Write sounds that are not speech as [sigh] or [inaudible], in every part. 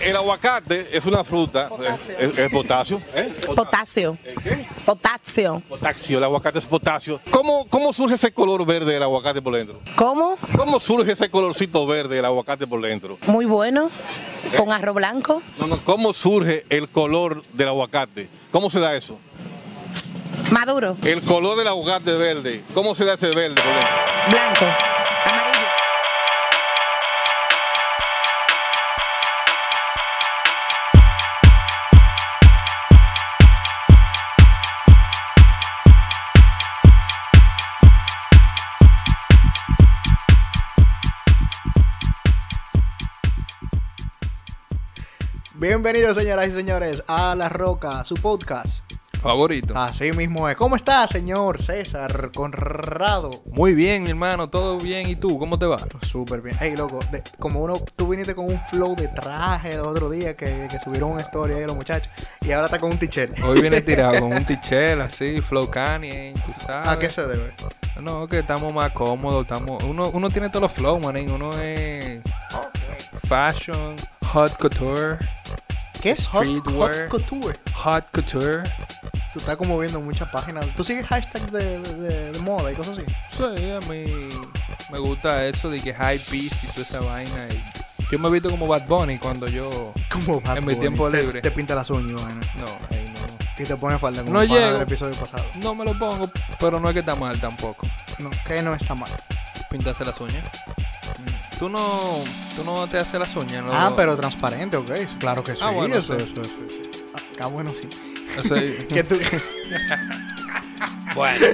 El aguacate es una fruta. Potasio. Es, es potasio. ¿eh? Potasio. ¿Qué? Potasio. Potasio. El aguacate es potasio. ¿Cómo, ¿Cómo surge ese color verde del aguacate por dentro? ¿Cómo? ¿Cómo surge ese colorcito verde del aguacate por dentro? Muy bueno. Con arroz blanco. No, no, ¿Cómo surge el color del aguacate? ¿Cómo se da eso? Maduro. El color del aguacate verde. ¿Cómo se da ese verde por dentro? Blanco. Bienvenidos, señoras y señores, a La Roca, su podcast. Favorito. Así mismo es. ¿Cómo está, señor César Conrado? Muy bien, mi hermano, todo bien. ¿Y tú? ¿Cómo te va? Súper bien. Hey, loco, de- como uno, tú viniste con un flow de traje el otro día que, que subieron una historia ahí los muchachos y ahora está con un t-shirt. Hoy viene [laughs] tirado con un tichel así, flow Kanye, tú sabes. ¿A qué se debe? No, que estamos más cómodos, estamos... Uno, uno tiene todos los flow, manín. Uno es fashion, hot couture, ¿Qué es hot, couture? hot couture. Tú estás como viendo muchas páginas. ¿Tú sigues hashtags de, de- de moda y cosas así? Sí, a mí me gusta eso de que high piece y toda esa vaina. Y yo me he visto como Bad Bunny cuando yo... [laughs] Como Bad En mi tiempo libre. Te, pinta las uñas. No, ahí no. Y te pone falda como No llego. del episodio pasado. No me lo pongo, pero no es que está mal tampoco. No, que no está mal. Pintarse las uñas. Tú no, tú no te haces las uñas, ¿no? Ah, pero transparente, ok. Claro que sí. Ah, bueno, eso, sí. eso, eso, sí. Ah, ah, bueno, sí. Eso es- [laughs] Que tú... bueno.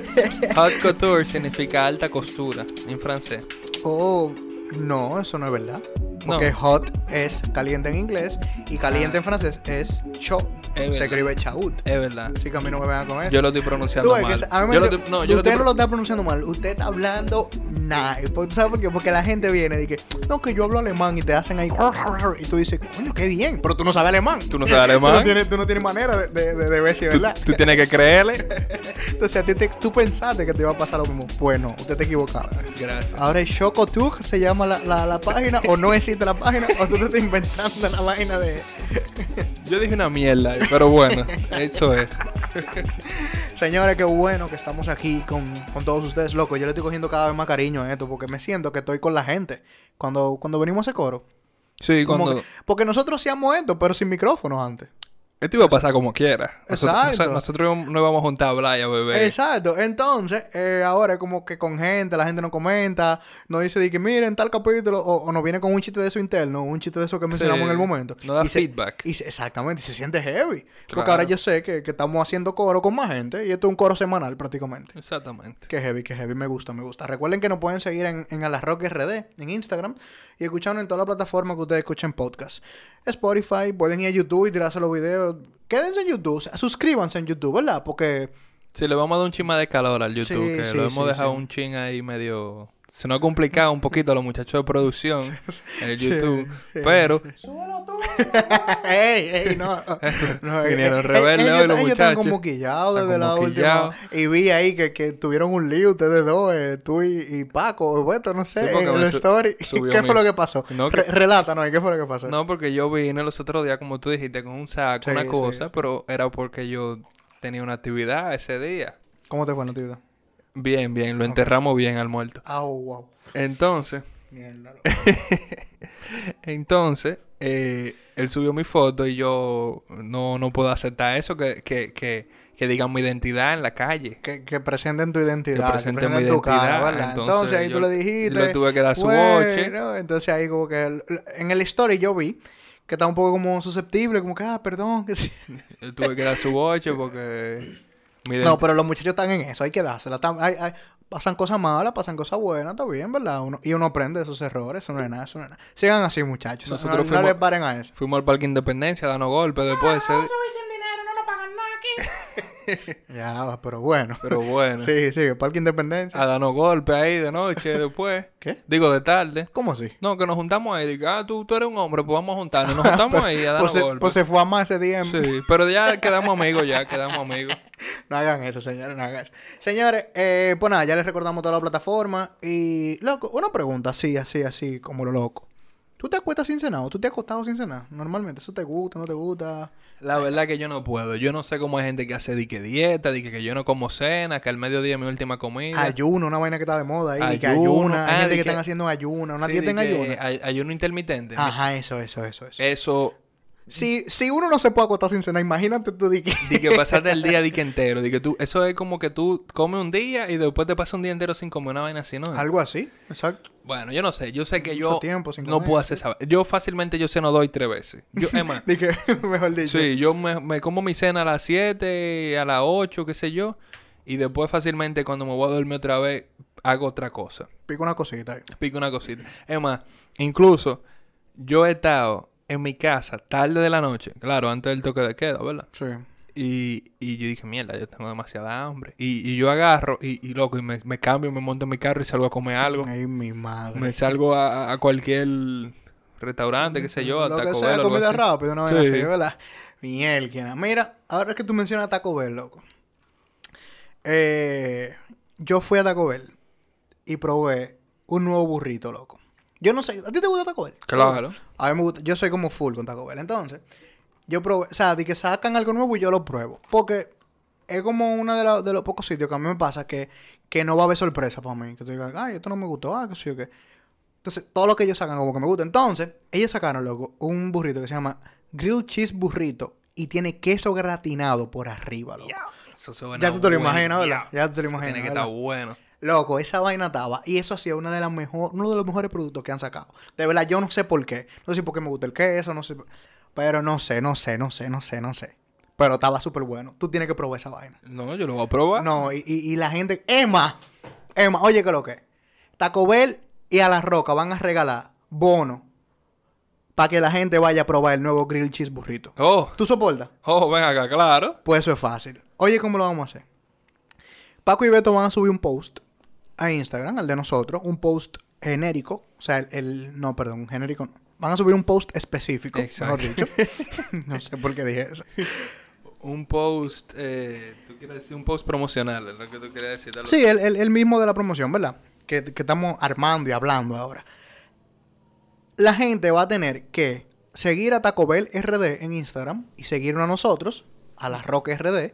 Hot couture significa alta costura en francés. oh, no, eso no es verdad. Porque No. hot es caliente en inglés y caliente Ah. en francés es chaud. Es Se escribe chaud. Es verdad. Así que a mí no me vean con eso. Yo lo estoy pronunciando Tú mal. a mí me- Yo lo estoy- no, yo lo usted no lo está pronunciando mal. Usted está hablando nice. Porque, ¿Sabes por qué? Porque la gente viene y que, no, que yo hablo alemán y te hacen ahí. Y tú dices, coño, qué bien. Pero tú no sabes alemán. Tú no sabes alemán. Tú no tienes, tú no tienes manera de, de, de- de ver si es Tú, verdad. tú tienes que creerle. [laughs] Entonces, a ti te- tú pensaste que te iba a pasar lo mismo. Pues no, usted te equivocaba. Gracias. Ahora es Chocotour, se llama la, la, la página, o no existe la página, o tú te estás inventando la vaina de. Yo dije una mierda, pero bueno, eso es. [laughs] Señores, qué bueno que estamos aquí con, con todos ustedes, loco. Yo le estoy cogiendo cada vez más cariño a esto, porque me siento que estoy con la gente. Cuando, cuando venimos a ese coro. Sí, Como cuando... que- porque nosotros hacíamos esto, pero sin micrófonos antes. Esto iba a pasar como quiera. Nosotros, Exacto. nosotros no íbamos a juntar a hablar y a beber. Exacto. Entonces, eh, ahora es como que con gente, la gente no comenta, no dice de que miren tal capítulo, o, o nos viene con un chiste de eso interno, un chiste de eso que mencionamos Sí. en el momento. No da Y se- feedback. y se- exactamente, y se siente heavy. Porque Claro. ahora yo sé que, que estamos haciendo coro con más gente, y esto es un coro semanal prácticamente. Exactamente. Qué heavy, qué heavy, me gusta, me gusta. Recuerden que nos pueden seguir en, en Alarrock RD, en Instagram, y escucharnos en todas las plataformas que ustedes escuchen podcast. Spotify, pueden ir a YouTube y tirarse los videos. Quédense en YouTube, suscríbanse en YouTube, ¿verdad? Porque Sí, le vamos a dar un chin más de calor al YouTube, Sí, que sí, lo hemos sí, dejado un chin ahí medio... Se nos ha complicado un poquito a los muchachos de producción [laughs] en el YouTube, pero ey, ey, no. no [laughs] eh, Vinieron eh, rebeldes hoy los ellos están muchachos. como quillados desde la última. Y vi ahí que, que tuvieron un lío ustedes dos, eh, tú y, y Paco, bueno, no sé, Sí, en la story. [laughs] ¿Qué mi- fue lo que pasó? No, que- Relátanos, ¿qué fue lo que pasó? no porque yo vine los otros días, como tú dijiste, con un saco, Sí, una cosa, sí. pero era porque yo tenía una actividad ese día. ¿Cómo te fue en la actividad? Bien, bien, lo enterramos bien al muerto. Ah, wow. Entonces, Mierda. loco. [laughs] entonces, eh, él subió mi foto y yo no, no puedo aceptar eso, que, que, que, que digan mi identidad en la calle. Que, que presenten tu identidad. Que presenten mi tu cara, identidad, ¿verdad? entonces Entonces, ahí yo tú le dijiste. le tuve que dar su boche. Entonces ahí como que el- en el story yo vi que está un poco como susceptible, como que, ah, perdón. Que sí. [laughs] Él tuve que dar su boche porque... No, pero los muchachos están en eso, hay que dársela. Hay- hay- pasan cosas malas, pasan cosas buenas, está bien, ¿verdad? Uno, y uno aprende de esos errores, eso no es nada, eso no es nada. Sigan así, muchachos. Nosotros no, no fuimos- le paren a eso. Fuimos al Parque Independencia dando golpes después. ese- [laughs] Ya, pero bueno. Pero bueno. Sí, sí, Parque Independencia. A darnos golpes ahí de noche [laughs] después. ¿Qué? Digo, de tarde. ¿Cómo así? No, que nos juntamos ahí. Digo, ah, tú, tú eres un hombre, pues vamos a juntarnos. Nos juntamos ahí a darnos Pues se, golpes. pues se fue a más ese día. Sí, pero ya quedamos amigos, ya quedamos amigos. [laughs] No hagan eso, señores, no hagan eso. Señores, eh, pues nada, ya les recordamos toda la plataforma. Y, loco, una pregunta así, así, así, como lo loco. ¿Tú ¿Tú te acuestas sin cenar o tú te has acostado sin cenar? Normalmente, ¿eso te gusta, no te gusta? La verdad que yo no puedo. Yo no sé cómo hay gente que hace di que dieta, di que, yo no como cena, que al mediodía es mi última comida. Ayuno, una vaina que está de moda ahí. Ayuno. ayuna. Hay Ah, gente que, están haciendo ayuna. Una Sí, dieta di en ayuno. ay- ayuno intermitente. Ajá, eso, eso, eso, eso. Eso, Si, si uno no se puede acostar sin cenar, imagínate tú di que... [laughs] di que pasaste el día di que [laughs] entero. Di que tú, eso es como que tú comes un día y después te pasas un día entero sin comer una vaina así, ¿no? Algo así, exacto. Bueno, yo no sé. Yo sé que Mucho yo tiempo sin no puedo hacer esa... Yo fácilmente yo ceno doy tres veces. Yo, es más, [laughs] Di que, mejor dicho. Sí, yo me, me como mi cena a las 7, a las 8, qué sé yo. Y después fácilmente cuando me voy a dormir otra vez, hago otra cosa. Pico una cosita ahí. Pico una cosita. Es más, incluso yo he estado en mi casa tarde de la noche. Claro, antes del toque de queda, ¿verdad? Sí. Y, y yo dije, mierda, yo tengo demasiada hambre. Y, y yo agarro y, y loco, y me, me cambio, me monto en mi carro y salgo a comer algo. Ay, mi madre. Me salgo a, a cualquier restaurante, qué sé yo, a Lo que Taco sea, Bell comida rápida, vaina Sí. así, ¿verdad? Mielquina. Mira, ahora que tú mencionas Taco Bell, loco. Eh, yo fui a Taco Bell y probé un nuevo burrito, loco. Yo no sé, ¿a ti te gusta Taco Bell? Claro. A mí me gusta, yo soy como full con Taco Bell. Entonces, yo probé, o sea, de que sacan algo nuevo y yo lo pruebo. Porque es como uno de, la- de los pocos sitios que a mí me pasa que, que no va a haber sorpresa para mí. Que tú digas, ay, esto no me gustó, ah, qué sé yo qué. Entonces, todo lo que ellos sacan como que me gusta. Entonces, ellos sacaron, loco, un burrito que se llama Grilled Cheese Burrito y tiene queso gratinado por arriba, loco. Eso suena Ya tú te lo imaginas, ¿verdad? ya. Ya tú te lo imaginas, Tiene que ¿verdad? estar bueno. Loco, esa vaina estaba. Y eso hacía una de las mejor, uno de los mejores productos que han sacado. De verdad, yo no sé por qué. No sé por qué me gusta el queso, no sé. Pero no sé, no sé, no sé, no sé, no sé. Pero estaba súper bueno. Tú tienes que probar esa vaina. No, yo lo voy a probar. No, y, y- y la gente. Emma, Emma, oye, que lo que. Taco Bell y a la roca van a regalar bono para que la gente vaya a probar el nuevo Grill Cheese Burrito. Oh, ¿Tú soportas? oh, ven acá, claro. Pues eso es fácil. Oye, ¿cómo lo vamos a hacer? Paco y Beto van a subir un post a Instagram, al de nosotros, un post genérico, o sea, el, el- no, perdón, genérico no. Van a subir un post específico, mejor dicho. [laughs] [laughs] no sé por qué dije eso. Un post, eh, tú quieres decir un post promocional, es lo que tú quieres decir. Sí, el, el- el mismo de la promoción, ¿verdad? Que, que estamos armando y hablando ahora. La gente va a tener que seguir a Taco Bell RD en Instagram y seguirnos a nosotros, a la Roca RD.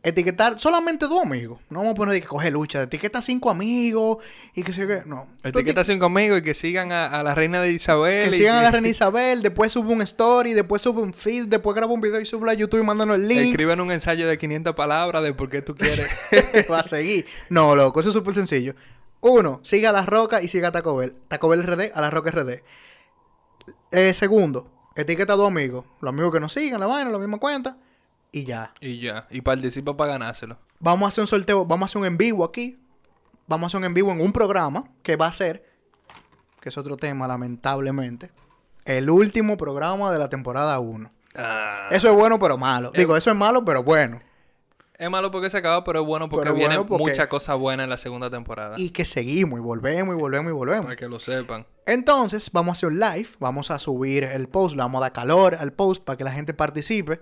Etiquetar solamente dos amigos. No vamos a poner que coge lucha. Etiqueta cinco amigos y que sigue. No. Tú Etiquetación conmigo y que sigan a, a la reina de Isabel. Que y sigan a la reina [laughs] Isabel, después sube un story, después sube un feed, después graba un video y sube a YouTube y mándanos el link. Escriban un ensayo de 500 palabras de por qué tú quieres. [laughs] va a seguir. No, loco, eso es súper sencillo. Uno, siga a La Roca y siga a Taco Bell. Taco Bell RD, a La Roca RD. Eh, segundo, etiqueta a dos amigos. Los amigos que nos sigan, la vaina, la misma cuenta. Y ya. y ya. Y participa para ganárselo. Vamos a hacer un sorteo, vamos a hacer un en vivo aquí. Vamos a hacer un en vivo en un programa que va a ser, que es otro tema, lamentablemente, el último programa de la temporada 1. Ah. Eso es bueno, pero malo. Digo, eso es malo, pero bueno. Es malo porque se acaba, pero es bueno porque viene porque- mucha cosa buena en la segunda temporada. Y que seguimos y volvemos y volvemos y volvemos. Para que lo sepan. Entonces, vamos a hacer un live, vamos a subir el post, le vamos a dar calor al post para que la gente participe.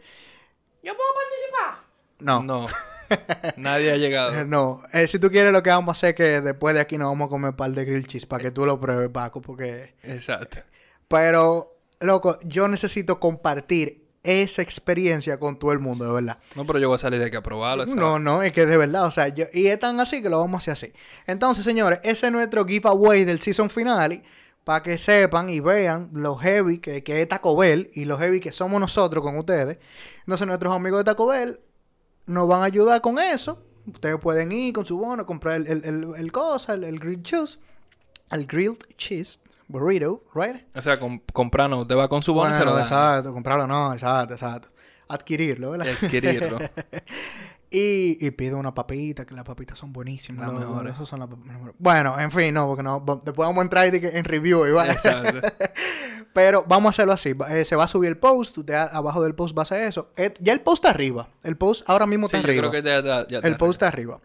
¿Yo puedo participar? No. No. [laughs] Nadie ha llegado. No, Eh, si tú quieres lo que vamos a hacer es que después de aquí nos vamos a comer un par de grill cheese para que tú lo pruebes, Paco, porque... Exacto. Pero, loco, yo necesito compartir esa experiencia con todo el mundo, de verdad. No, pero yo voy a salir de aquí a probarlo. ¿sabes? No, no, es que de verdad, o sea, yo, y es tan así que lo vamos a hacer así. Entonces, señores, ese es nuestro giveaway del season finale, para que sepan y vean lo heavy que, que es Taco Bell y lo heavy que somos nosotros con ustedes. Entonces, nuestros amigos de Taco Bell nos van a ayudar con eso. Ustedes pueden ir con su bono, comprar el, el, el, el cosa, el, el grilled cheese, el grilled cheese burrito, right? O sea, com- comprarnos, usted va con su bono y se lo da. exacto, comprarlo, no, exacto, exacto. Adquirirlo, ¿verdad? Adquirirlo. [laughs] Y, y pido una papita, que las papitas son buenísimas. Las mejores. esas son las mejores. Bueno, en fin, no, porque no. Después vamos a entrar en review, igual. Exacto. [laughs] Pero vamos a hacerlo así. eh, se va a subir el post. Usted a- abajo del post va a hacer eso. Eh, ya el post está arriba. El post ahora mismo Sí, está yo arriba. creo que ya, ya- el post está arriba.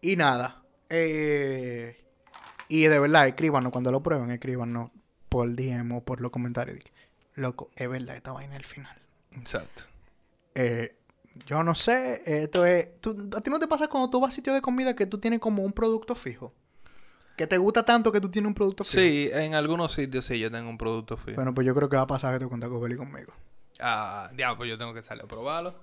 Y nada. eh, y de verdad, escríbanos cuando lo prueben. Escríbanos por DM o por los comentarios. Loco, es verdad, esta vaina al final. Exacto. Eh, yo no sé, esto es... tú- ¿A ti no te pasa cuando tú vas a sitio de comida que tú tienes como un producto fijo? Que te gusta tanto que tú tienes un producto fijo. Sí, en algunos sitios sí yo tengo un producto fijo. Bueno, pues yo creo que va a pasar que tú con Taco Bell y conmigo. Ah, diablo, pues yo tengo que salir a probarlo.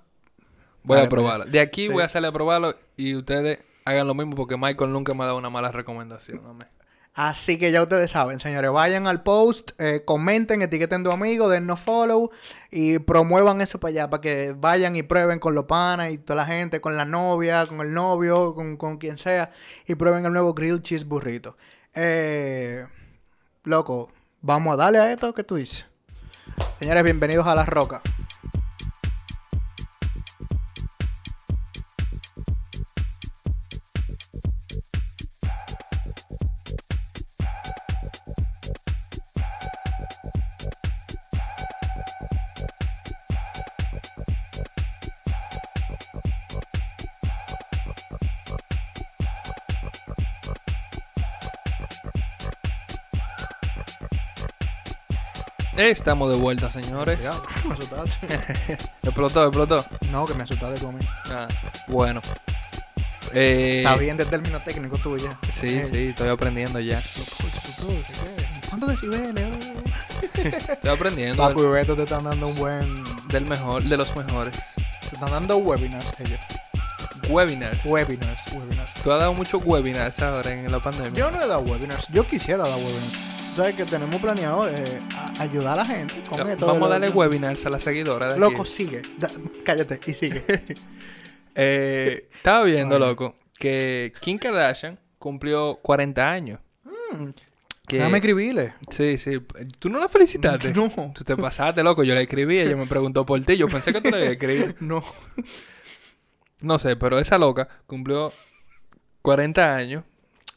Voy a probarlo. De aquí Sí. voy a salir a probarlo y ustedes hagan lo mismo porque Michael nunca me ha dado una mala recomendación. hombre. Así que ya ustedes saben, señores, vayan al post, eh, comenten, etiqueten a tu amigo, dennos follow y promuevan eso para allá, para que vayan y prueben con los panas y toda la gente, con la novia, con el novio, con, con quien sea, y prueben el nuevo Grill Cheese Burrito. Eh, loco, vamos a darle a esto que tú dices. Señores, bienvenidos a La Roca. Estamos de vuelta, señores. Cuidado, me asustaste. [laughs] Explotó, explotó. No, que me asustaste tú a mí. Ah, bueno. Eh, Está bien del término técnico tuyo. Sí, sí, estoy aprendiendo ya. ¿Cuántos decibeles? [laughs] Estoy aprendiendo Paco y Beto te están dando un buen... del mejor, de los mejores. Te están dando webinars ellos. Webinars. Webinars, webinars. Tú has dado muchos webinars ahora en la pandemia. Yo no he dado webinars. Yo quisiera dar webinars. ¿Sabes que tenemos planeado eh, a- ayudar a la gente con Vamos a darle webinars a la seguidora de aquí. Loco, sigue. Da- cállate y sigue. [laughs] Eh, estaba viendo, Bueno. loco, que Kim Kardashian cumplió 40 años. Que- Déjame escribirle. Sí, sí. ¿Tú no la felicitaste? No. Tú te pasaste, loco. Yo la escribí, ella me preguntó por ti. Yo pensé que tú la habías escrito. [laughs] No. No sé, pero esa loca cumplió 40 años.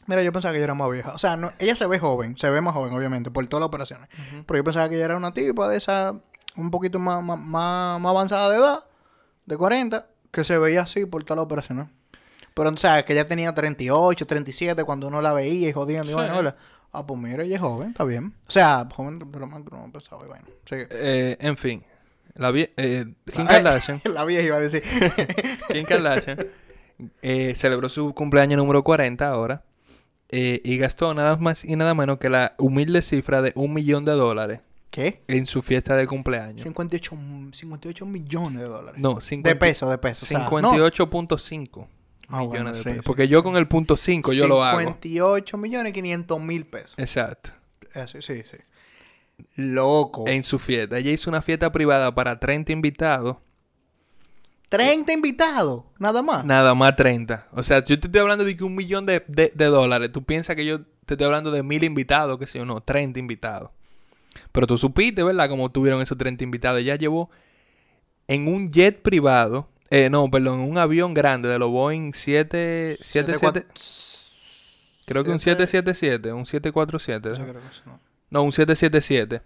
Mira, yo pensaba que ella era más vieja. O sea, no, ella se ve joven. Se ve más joven, obviamente, por todas las operaciones. Pero yo pensaba que ella era una tipa de esa... Un poquito más, más, más, avanzada de edad. De 40. Que se veía así por todas las operaciones. Pero, o sea, que ella tenía 38, 37 cuando uno la veía y jodiendo. y Sí. ¿verdad? Ah, pues mira, ella es joven, está bien. O sea, joven de lo más uno pensaba y. Sigue. Eh, en fin. La vie- eh, Kim [laughs] Kardashian, La vieja iba a decir. [laughs] Kim Kardashian eh, celebró su cumpleaños número 40 ahora. Eh, y gastó nada más y nada menos que la humilde cifra de un millón de dólares ¿Qué? en su fiesta de cumpleaños. 58, 58 millones de dólares. No, De 50 peso, de peso. o sea. 58.5 Ah, millones bueno, de sí, pesos. sí, Porque yo con el punto 5 yo lo hago. 58 millones 500 mil pesos. Exacto. Eso, sí, sí. Loco. En su fiesta. Ella hizo una fiesta privada para 30 invitados. 30 invitados, nada más. Nada más 30. O sea, yo te estoy hablando de que un millón de, de- de dólares. Tú piensas que yo te estoy hablando de mil invitados, que sé yo, no, 30 invitados. Pero tú supiste, ¿verdad? Cómo tuvieron esos 30 invitados. Ella llevó en un jet privado, eh, no, perdón, en un avión grande de los Boeing 777. Creo que un Siete- 777, un 747. Eso creo que sí, no. No, un 777.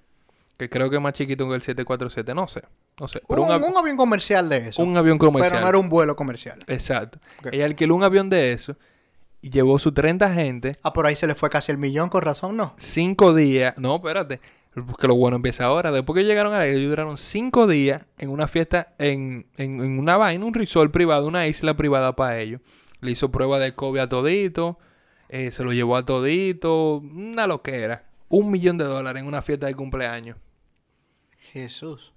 Que creo que es más chiquito que el 747. No sé. No sé. Pero Un, un, av- un avión comercial de eso. un avión comercial. Pero no era un vuelo comercial. Exacto. Ok. Ella alquiló un avión de eso y llevó sus 30 gente, Ah, por ahí se le fue casi el millón, con razón, ¿no? cinco días. No, espérate. Que lo bueno empieza ahora. Después que llegaron a la ellos duraron cinco días en una fiesta, en, en, en una vaina, un resort privado, una isla privada para ellos. Le hizo prueba de COVID a todito. eh, se lo llevó a todito. Una loquera. Un millón de dólares en una fiesta de cumpleaños. Jesús.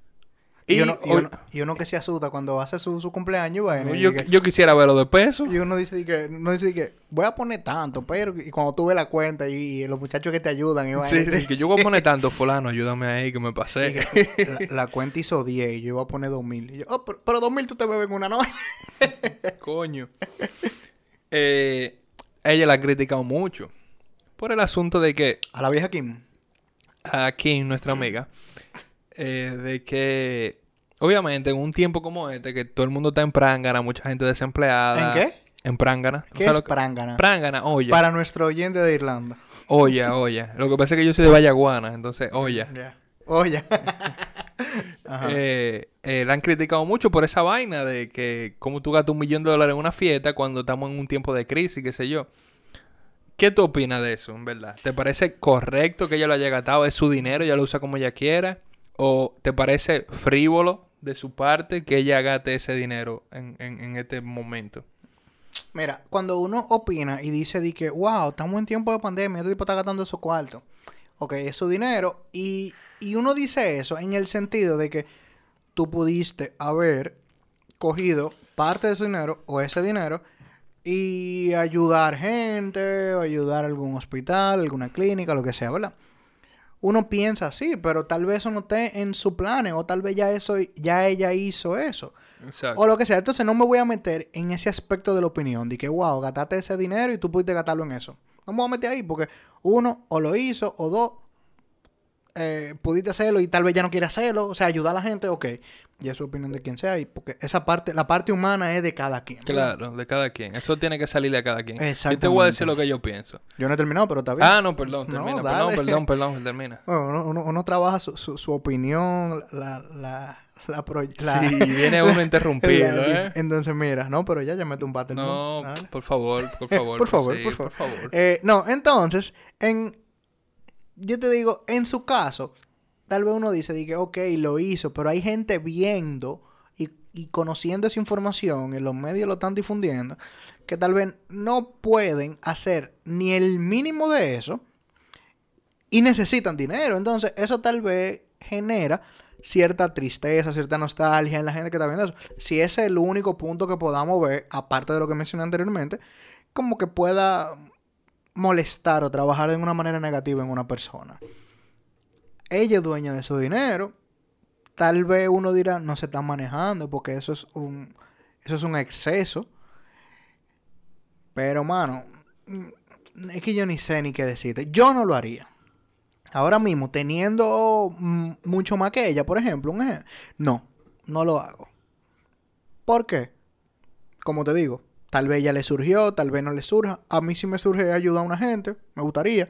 Y, Y, uno, y, hoy- uno, y uno que se asusta cuando hace su, su cumpleaños, bueno, yo, que- yo quisiera verlo de peso. y uno dice que, uno dice que voy a poner tanto, pero y cuando tú ves la cuenta y, los muchachos que te ayudan, y, Sí, sí, que yo voy a poner tanto, fulano, ayúdame ahí que me [laughs] pasé. que la, la cuenta hizo 10 y yo iba a poner 2000. Y yo, oh, pero, pero 2000 tú te bebes en una noche. [laughs] Coño. Eh, ella la ha criticado mucho. Por el asunto de que A la vieja Kim. aquí, nuestra amiga, eh, de que obviamente en un tiempo como este, que todo el mundo está en prángana, mucha gente desempleada. ¿En qué? En prángana. ¿Qué ¿No sabes es que- prángana? Prángana, olla. Para nuestro oyente de Irlanda. Olla, olla. Lo que pasa es que yo soy de Vallaguana, entonces, olla. [laughs] Eh, eh, la han criticado mucho por esa vaina de que cómo tú gastas un millón de dólares en una fiesta cuando estamos en un tiempo de crisis, qué sé yo. ¿Qué tú opinas de eso, en verdad? ¿Te parece correcto que ella lo haya gastado? ¿Es su dinero, ella lo usa como ella quiera? ¿O te parece frívolo de su parte que ella gaste ese dinero en, en- este momento? Mira, cuando uno opina y dice de que, wow, estamos en tiempo de pandemia, este tipo está gastando esos cuartos. Ok, es su dinero. Y, y uno dice eso en el sentido de que tú pudiste haber cogido parte de su dinero o ese dinero y ayudar gente, o ayudar a algún hospital, alguna clínica, lo que sea, ¿verdad? Uno piensa así, pero tal vez eso no esté en su plan, o tal vez ya eso, ya ella hizo eso. Exacto. O lo que sea. Entonces no me voy a meter en ese aspecto de la opinión. De que, wow, gastaste ese dinero y tú pudiste gastarlo en eso. No me voy a meter ahí porque uno, o lo hizo, o dos, eh, pudiste hacerlo y tal vez ya no quiere hacerlo. O sea, ayudar a la gente, ok. Ya es su opinión de quien sea. Y porque esa parte, la parte humana es de cada quien. Claro, de cada quien. Eso tiene que salirle a cada quien. Yo te voy a decir lo que yo pienso. Yo no he terminado, pero está bien. Ah, no, perdón, No, termina. dale. perdón, perdón, [laughs] perdón, termina. Bueno, uno, uno- uno trabaja su, su, su opinión, la, la, la, pro- la- Sí, viene uno [laughs] interrumpido, ¿eh? Entonces, mira, no, pero ya, ya mete un bate. No, Dale. por favor, por [laughs] favor. por favor, sí, por favor. por favor. Eh, no, entonces, en, yo te digo, en su caso, tal vez uno dice, que, ok, lo hizo, pero hay gente viendo y, y conociendo esa información, en los medios lo están difundiendo, que tal vez no pueden hacer ni el mínimo de eso y necesitan dinero. Entonces, eso tal vez genera cierta tristeza, cierta nostalgia en la gente que está viendo eso. Si ese es el único punto que podamos ver, aparte de lo que mencioné anteriormente, como que pueda molestar o trabajar de una manera negativa en una persona. Ella es dueña de su dinero. Tal vez uno dirá, no se está manejando porque eso es un, eso es un exceso. Pero, mano, mm, es que yo ni sé ni qué decirte. Yo no lo haría. Ahora mismo, teniendo mucho más que ella, por ejemplo, un ej- no, no lo hago. ¿Por qué? Como te digo, tal vez ya le surgió, tal vez no le surja. A mí sí me surge ayudar a una gente, me gustaría.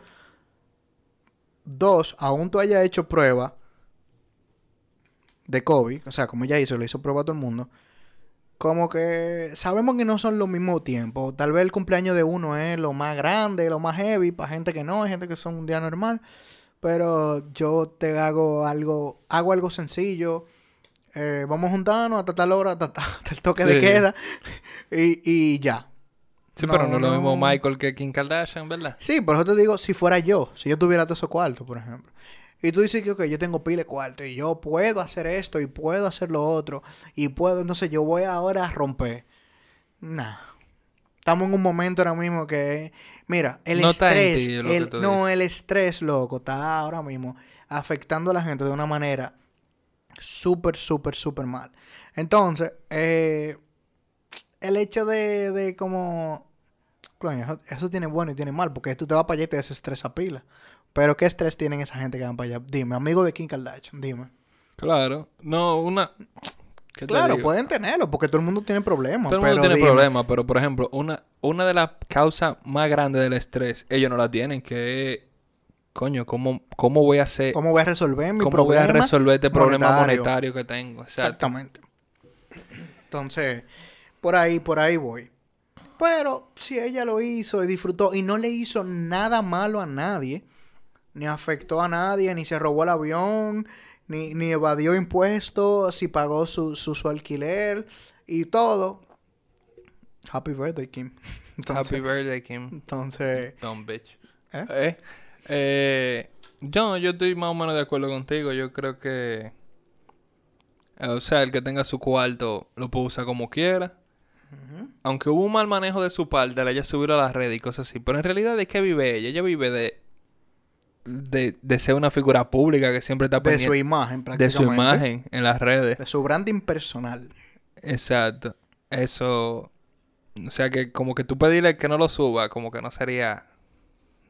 Dos, aún tú hayas hecho prueba de COVID, o sea, como ella hizo, le hizo prueba a todo el mundo. Como que sabemos que no son los mismos tiempos. Tal vez el cumpleaños de uno es lo más grande, lo más heavy, para gente que no, hay gente que son un día normal. Pero yo te hago algo, hago algo sencillo. Eh, vamos a juntarnos hasta tal hora, hasta, [laughs] hasta el toque de queda. Y, y ya. Sí, pero no es lo mismo Michael que Kim Kardashian, ¿verdad? Sí, por eso te digo, si fuera yo, si yo tuviera todos esos cuartos, por ejemplo. Y tú dices que, yo tengo pile cuarto y yo puedo hacer esto y puedo hacer lo otro y puedo, entonces yo voy ahora a romper. Nah. Estamos en un momento ahora mismo que, mira, el No estrés, el- no, el estrés, loco, está ahora mismo afectando a la gente de una manera súper, súper, súper mal. Entonces, eh, el hecho de, de como... Coño, eso, eso tiene bueno y tiene mal, porque tú te vas para allá y te desestresa pila. Pero ¿qué estrés tienen esa gente que van para allá? Dime, amigo de Kim Kardashian, dime. Claro. No, una... ¿qué te Claro, digo? pueden tenerlo, porque todo el mundo tiene problemas. Todo el pero mundo tiene problemas, pero por ejemplo, una, una de las causas más grandes del estrés, ellos no la tienen, que es, coño, ¿cómo, cómo voy a hacer, ¿Cómo voy a resolver mi cómo problema? voy a resolver este problema monetario? monetario que tengo? Exacto. Exactamente. Entonces, por ahí, por ahí voy. Pero si ella lo hizo y disfrutó y no le hizo nada malo a nadie, ni afectó a nadie, ni se robó el avión, ni, ni evadió impuestos, si pagó su, su, su alquiler y todo. Happy birthday, Kim. [laughs] Entonces, Happy birthday, Kim. entonces Dumb bitch. ¿Eh? Eh, eh, yo, yo estoy más o menos de acuerdo contigo. Yo creo que... eh, O sea, el que tenga su cuarto lo puede usar como quiera. Aunque hubo un mal manejo de su parte, la ella subir a las redes y cosas así. Pero en realidad, ¿de qué vive ella? Ella vive de... De, de ser una figura pública que siempre está de su pendiente imagen, de prácticamente. su imagen en las redes. De su branding personal. Exacto. Eso. O sea que como que tú pedirle que no lo suba, como que no sería.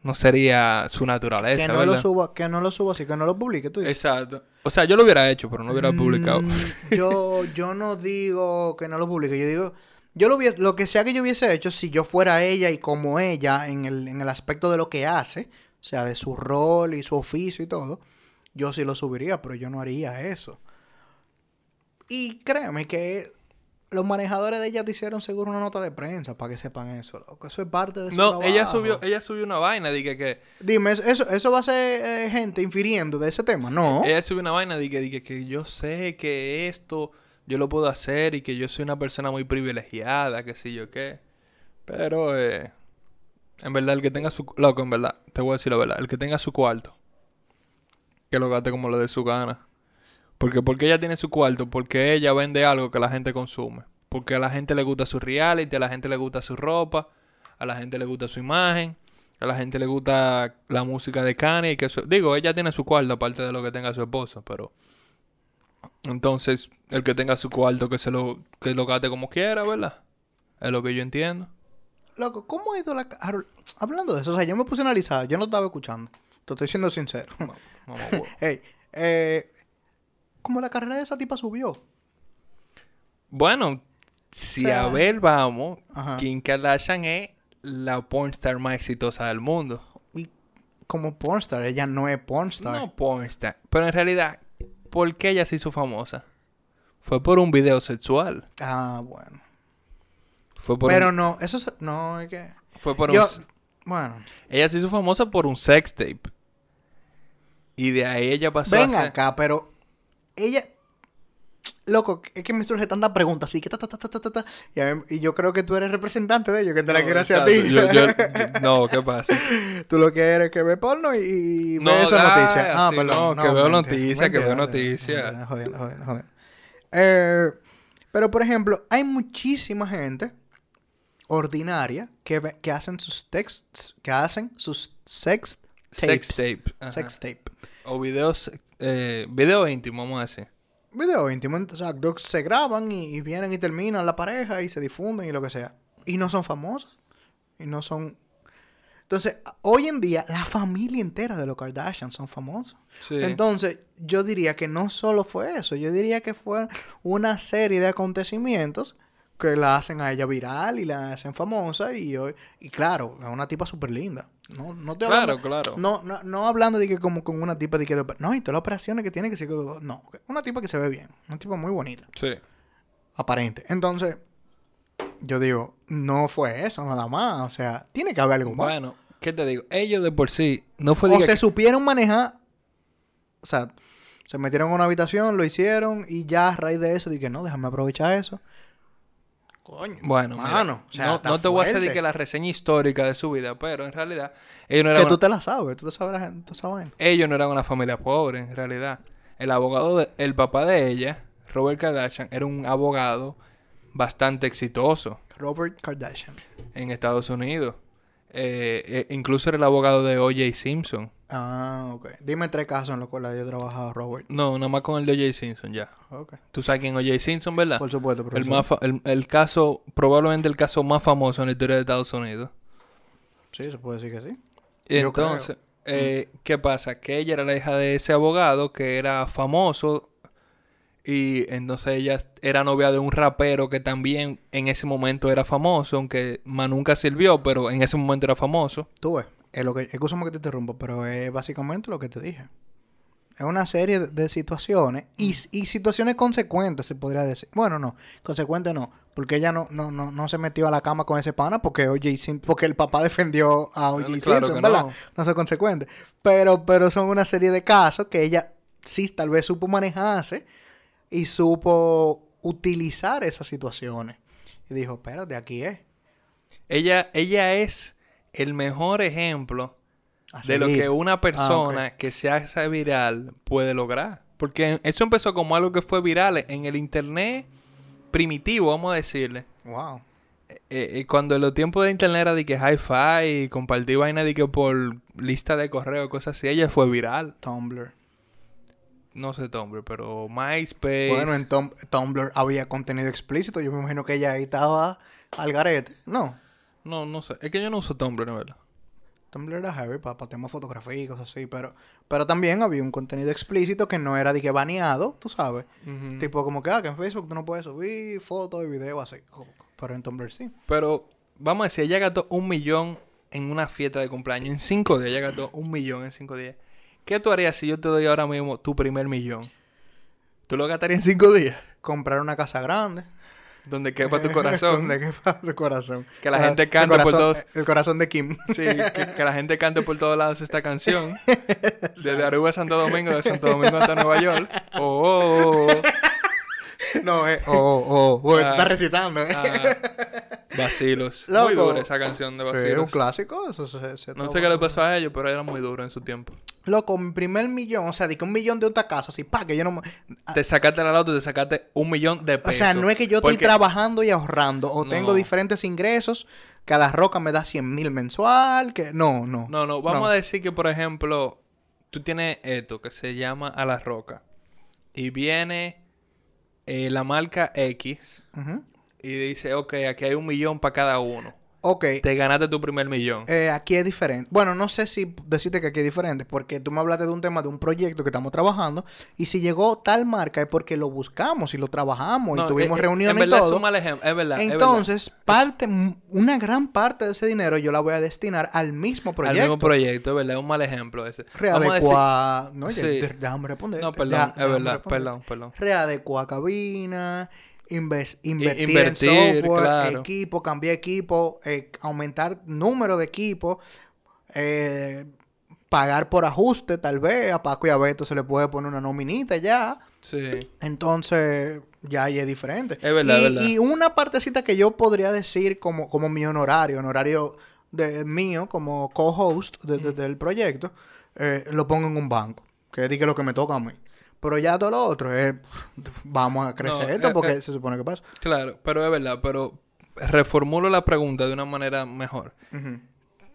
No sería su naturaleza. Que no lo suba, que no lo suba, así que no lo publique, tú dices. Exacto. O sea, yo lo hubiera hecho, pero no hubiera publicado. Mm, [laughs] yo, yo no digo que no lo publique, yo digo, yo lo, hubiese- lo que sea que yo hubiese hecho, si yo fuera ella y como ella en el, en el aspecto de lo que hace, o sea, de su rol y su oficio y todo, yo sí lo subiría, pero yo no haría eso. Y créeme que los manejadores de ella te hicieron seguro una nota de prensa para que sepan eso, loco. Eso es parte de su no, ella subió, ella subió una vaina, dije que. Dime, ¿eso- ¿eso, va a ser eh, gente infiriendo de ese tema? No. Ella subió una vaina, dije, dije que yo sé que esto yo lo puedo hacer y que yo soy una persona muy privilegiada, que sé yo qué. Pero, eh, en verdad, el que tenga su... Loco, en verdad, te voy a decir la verdad. El que tenga su cuarto, que lo gaste como lo de su gana. Porque, porque ella tiene su cuarto, porque ella vende algo que la gente consume. Porque a la gente le gusta su reality, a la gente le gusta su ropa, a la gente le gusta su imagen, a la gente le gusta la música de Kanye. Que eso- digo, ella tiene su cuarto, aparte de lo que tenga su esposo, pero... Entonces, el que tenga su cuarto, que se lo, que lo gaste como quiera, ¿verdad? Es lo que yo entiendo. Loco, ¿cómo ha ido la... Hablando de eso, o sea, yo me puse a analizar, yo no estaba escuchando. Te estoy siendo sincero. Mamá huevo. [laughs] hey, eh, ¿cómo la carrera de esa tipa subió? Bueno, si O sea- a ver vamos, Ajá. Kim Kardashian es la pornstar más exitosa del mundo. Y como pornstar, ella no es pornstar. No pornstar, pero en realidad, ¿por qué ella se hizo famosa? Fue por un video sexual. Ah, bueno. Fue por Pero un, no, eso es... No, es que... fue por Yo- un Bueno. ella se hizo famosa por un sex tape. Y de ahí ella pasó Ven a ser- acá, pero ella... Loco, es que me surge tanta pregunta así que ta, ta, ta, ta, ta, ta, y, a mí- y yo creo que tú eres representante de ellos, que te la No, quiero hacer a ti. exacto. Yo- yo- [laughs] no, ¿qué pasa? tú lo que eres es que ve porno y, y No, ve esa ah, noticia. Ah, sí, perdón. no, que veo mentira, noticia, que veo mentira, noticia. mentira, Jodiendo, jodiendo, jodiendo. Eh, pero, por ejemplo, hay muchísima gente ordinaria que, ve- que hacen sus texts, que hacen sus sex tapes. Sex tape. ajá. Sex tape. O videos, eh, video íntimo, vamos a decir. Video íntimo, exacto. Se graban y, y vienen y terminan la pareja y se difunden y lo que sea. Y no son famosas. Y no son... Entonces, hoy en día, la familia entera de los Kardashian son famosos. Sí. Entonces, yo diría que no solo fue eso. Yo diría que fue una serie de acontecimientos que la hacen a ella viral y la hacen famosa. Y, hoy, y claro, es una tipa súper linda. No, no estoy Claro, hablando... claro. No, no, no hablando de que como con una tipa de que... de No, y todas las operaciones que tiene que ser... No, una tipa que se ve bien. Una tipa muy bonita. Sí. Aparente. Entonces, yo digo, no fue eso nada más. O sea, tiene que haber algo más. Bueno, ¿qué te digo? Ellos de por sí no fue o se que- supieron manejar. O sea, se metieron en una habitación, lo hicieron y ya a raíz de eso dije, no, déjame aprovechar eso. Coño. Bueno, mira, mano, o sea, no, te voy a hacer que la reseña histórica de su vida, pero en realidad ellos no Que eran, tú una, te la sabes, tú te sabes la gente, tú sabes. ellos no eran una familia pobre, en realidad. El abogado, de- el papá de ella, Robert Kardashian, era un abogado bastante exitoso Robert Kardashian. en Estados Unidos. Eh, eh, incluso era el abogado de O.J. Simpson. Ah, ok. Dime tres casos en los cuales yo he trabajado, Robert. No, nada más con el de O.J. Simpson ya. Ok. Tú sabes quién es O.J. Simpson, ¿verdad? Por supuesto, El, profesor. más el, el caso, probablemente el caso más famoso en la historia de Estados Unidos. Sí, se puede decir que sí. Entonces, eh, ¿qué pasa? Que ella era la hija de ese abogado que era famoso y entonces ella era novia de un rapero que también en ese momento era famoso, aunque más nunca sirvió, pero en ese momento era famoso. Tú ves, es lo que, excúsame que te interrumpo, pero es básicamente lo que te dije. Es una serie de, situaciones y, y situaciones consecuentes, se podría decir. Bueno, no, consecuentes no, porque ella no, no, no, no se metió a la cama con ese pana porque porque el papá defendió a O.J. Claro Simpson, ¿verdad? no. No. son consecuentes. Pero, pero son una serie de casos que ella sí tal vez supo manejarse y supo utilizar esas situaciones. Y dijo, espérate, aquí es. Ella, ella es el mejor ejemplo de lo que una persona Ah, ok. que se hace viral puede lograr. Porque eso empezó como algo que fue viral en el internet primitivo, vamos a decirle. Wow. Eh, eh, cuando en los tiempos de internet era de que hi-fi y compartir vaina de que por lista de correo, cosas así, ella fue viral. Tumblr. No sé Tumblr, pero MySpace. Bueno, en Tum- Tumblr había contenido explícito. Yo me imagino que ella ahí estaba al garete. No. No, no sé. Es que yo no uso Tumblr, ¿no verdad? Tumblr era heavy para temas fotografía y cosas así. Pero, pero también había un contenido explícito que no era de que baneado, tú sabes. Tipo como que, ah, que en Facebook tú no puedes subir fotos y videos así. Pero en Tumblr sí. Pero vamos a decir, ella gastó un millón en una fiesta de cumpleaños. En cinco días, ella gastó un millón en cinco días. ¿Qué tú harías si yo te doy ahora mismo tu primer millón? ¿Tú lo gastarías en cinco días? Comprar una casa grande. Donde quepa tu corazón. [laughs] Donde quepa tu corazón. Que la Ah, gente cante por corazón- todos- El corazón de Kim. Sí, que, que la gente cante por todos lados esta canción. [laughs] Desde Aruba a Santo Domingo, de Santo Domingo hasta Nueva York. [laughs] Oh, oh, oh. [laughs] no, eh. Oh, oh, oh. Tú Ah. estás recitando, eh. Ah. Vacilos. Loco. Muy dura esa canción de Sí, Vacilos. un clásico. Eso se, se no sé qué le pasó a ellos, pero era muy duro en su tiempo. Loco, mi primer millón, o sea, de que un millón de tacazo, así, pa, que yo no me... Te sacaste la loto y te sacaste un millón de O pesos. sea, no es que yo estoy trabajando y ahorrando, o No. tengo diferentes ingresos, que a la roca me da 100 mil mensual, que... No, no. No, no, vamos a decir que, por ejemplo, tú tienes esto que se llama a la roca. Y viene eh, la marca X y dice, ok, aquí hay un millón para cada uno. Ok, Te ganaste tu primer millón. eh, aquí es diferente. Bueno, no sé si decirte que aquí es diferente, porque tú me hablaste de un tema de un proyecto que estamos trabajando, y si llegó tal marca es porque lo buscamos y lo trabajamos No, y tuvimos eh, eh, reuniones En y verdad es todo. un mal ejemplo. Es verdad. es verdad. Entonces, parte, una gran parte de ese dinero yo la voy a destinar al mismo Al proyecto. mismo proyecto, es verdad. Es un mal ejemplo ese. Vamos a decir- Readecuar. No, ya- Sí. déjame responder. No, perdón. Es verdad. responder. Perdón, perdón. Readecuar cabina, inves- invertir, invertir, en software, claro. equipo, cambiar equipo, eh, aumentar número de equipo, eh, pagar por ajuste, tal vez. A Paco y a Beto se le puede poner una nominita ya. Sí. Entonces, ya ahí es diferente. Es verdad, y, es verdad. y una partecita que yo podría decir como, como mi honorario, honorario de, mío como co-host de- de- del proyecto, eh, lo pongo en un banco. Que diga lo que me toca a mí. Pero ya todo lo otro es, vamos a crecer No, esto eh, porque eh. se supone que pasa. Claro, pero es verdad. Pero reformulo la pregunta de una manera mejor. Ujú.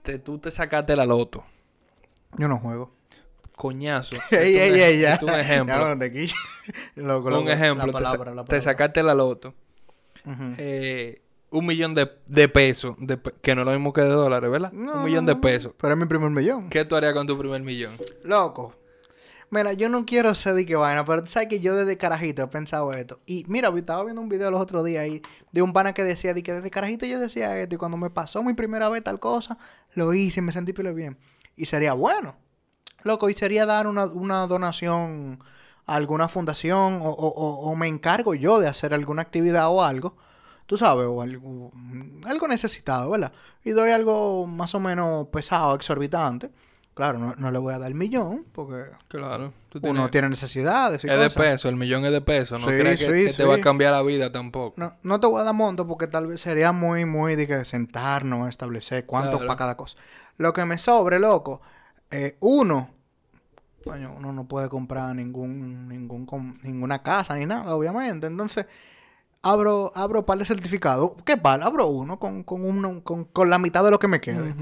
Te, tú te sacaste la loto. Yo no juego. Coñazo. [laughs] Ey, ey, ey, ya. un ejemplo. Ya, bueno, te quillo. [laughs] Loco, un ejemplo. La te sa- palabra, la te, palabra. sacaste la loto. Eh, un millón de, de pesos. de pe- que no es lo mismo que de dólares, ¿verdad? No, un millón de pesos. Pero es mi primer millón. ¿Qué tú harías con tu primer millón? Loco. Mira, yo no quiero ser de qué vaina, pero tú sabes que yo desde carajito he pensado esto. Y mira, estaba viendo un video los otros días ahí de un pana que decía de que desde carajito yo decía esto y cuando me pasó mi primera vez tal cosa, lo hice y me sentí pile bien. Y sería bueno. Loco, y sería dar una, una donación a alguna fundación o, o- o- o me encargo yo de hacer alguna actividad o algo. Tú sabes, o algo, algo necesitado, ¿verdad? Y doy algo más o menos pesado, exorbitante. Claro, no, no le voy a dar el millón porque Claro. Tú uno tiene necesidades y es de peso, el millón es de peso. No Sí, crees que, sí, que te va a cambiar la vida tampoco. No, no te voy a dar monto porque tal vez sería muy, muy de que sentarnos, establecer cuánto Claro. para cada cosa. Lo que me sobre, loco, eh, uno, coño, uno no puede comprar ningún, ningún, com- ninguna casa ni nada, obviamente. Entonces, abro, abro par de certificados. ¿Qué par? Abro uno con, con, uno, con, con la mitad de lo que me quede.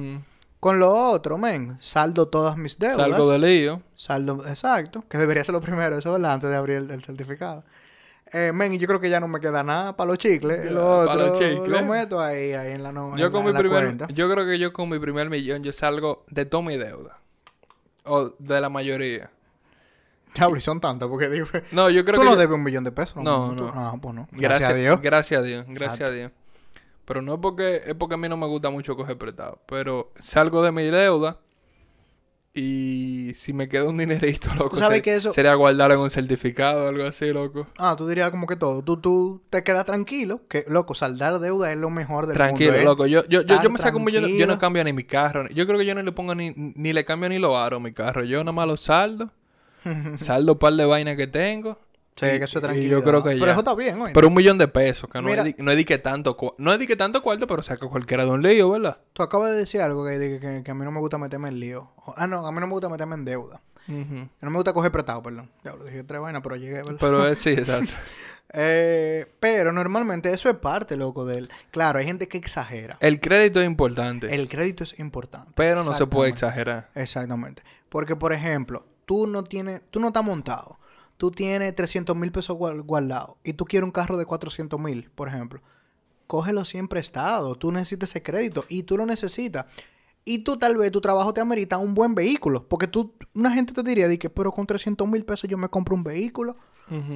Con lo otro, men, saldo todas mis deudas. Salgo de lío. Saldo, exacto, que debería ser lo primero, eso, ¿verdad? Antes de abrir el, el certificado. Eh, men, y yo creo que ya no me queda nada para los chicles. Ya, lo pa' otro los chicles. lo meto ahí, ahí en la, no, Yo en con mi la primer, cuenta. yo creo que yo con mi primer millón yo salgo de toda mi deuda. O de la mayoría. Y son tantas, porque digo, No, yo creo tú que no yo- debes un millón de pesos. No, Tú- no. Ah, pues no. Gracias, Gracias, a Dios. Gracias a Dios, gracias Exacto. a Dios. Pero no es porque es porque a mí no me gusta mucho coger prestado, pero salgo de mi deuda y si me queda un dinerito, [laughs] loco, sabes ser- que eso- sería guardarlo en un certificado o algo así, loco. Ah, tú dirías como que todo. Tú, tú te quedas tranquilo, que, loco, saldar deuda es lo mejor del Tranquilo, mundo. ¿eh? loco. Yo, yo, yo, yo me saco un millón, yo no tranquilo. cambio ni mi carro. Yo creo que yo no le pongo ni, ni le cambio ni lo aro a mi carro. Yo nada más lo saldo. [laughs] saldo un par de vainas que tengo. Sí, que eso tranquilo. yo creo que Pero ya. eso está bien, oye. Pero un millón de pesos, que no, es, di- no es di que tanto, no es que tanto cuarto, pero saca cualquiera de un lío, ¿verdad? Tú acabas de decir algo que, que, que- que a mí no me gusta meterme en lío. Ah, no, a mí no me gusta meterme en deuda. No me gusta coger prestado, perdón. Ya lo dije tres vainas, pero llegué, ¿verdad? Pero es, [laughs] sí, exacto. [laughs] Eh, pero normalmente eso es parte, loco, del... Claro, hay gente que exagera. El crédito es importante, El crédito es importante. pero no se puede exagerar. Exactamente. Porque, por ejemplo, tú no tienes... Tú no estás montado. Tú tienes 300 mil pesos guar- guardados y tú quieres un carro de 400 mil, por ejemplo. Cógelo siempre estado. Tú necesitas ese crédito y tú lo necesitas. Y tú tal vez tu trabajo te amerita un buen vehículo. Porque tú, una gente te diría, de que, pero con 300 mil pesos yo me compro un vehículo.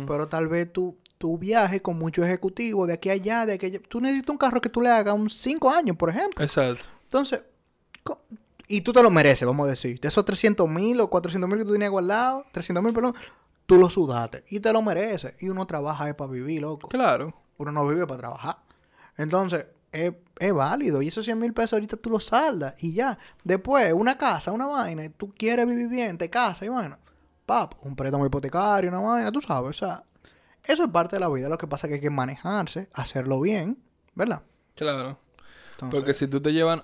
Pero tal vez tu, tu viaje con mucho ejecutivo de aquí a allá, de aquí a allá. Tú necesitas un carro que tú le hagas un 5 años, por ejemplo. Exacto. Entonces, y tú te lo mereces, vamos a decir. De esos 300 mil o 400 mil que tú tenías guardados, 300 mil, perdón, tú lo sudaste y te lo mereces. Y uno trabaja es para vivir, loco. Claro. Uno no vive para trabajar. Entonces, es, es válido. Y esos 100 mil pesos ahorita tú los saldas y ya. Después, una casa, una vaina, y tú quieres vivir bien, te casas y vaina. Pap, un préstamo hipotecario, una vaina, tú sabes. O sea, eso es parte de la vida. Lo que pasa es que hay que manejarse, hacerlo bien, ¿verdad? Claro. Entonces, Porque si tú te llevan...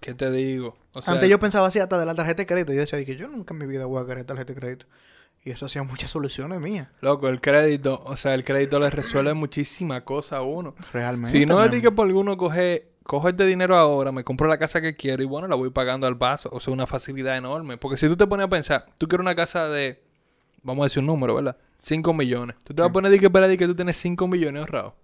¿Qué te digo? O sea, antes yo pensaba así hasta de la tarjeta de crédito. Yo decía que yo nunca en mi vida voy a querer tarjeta de crédito. Y eso hacía muchas soluciones mías. Loco, el crédito... O sea, el crédito le resuelve muchísimas cosas a uno. Realmente. Si no es que por alguno coge, cojo este dinero ahora, me compro la casa que quiero y bueno, la voy pagando al paso. O sea, una facilidad enorme. Porque si tú te pones a pensar, tú quieres una casa de, vamos a decir un número, ¿verdad? 5 millones. Tú te vas a poner de que esperar que tú tienes 5 millones ahorrados.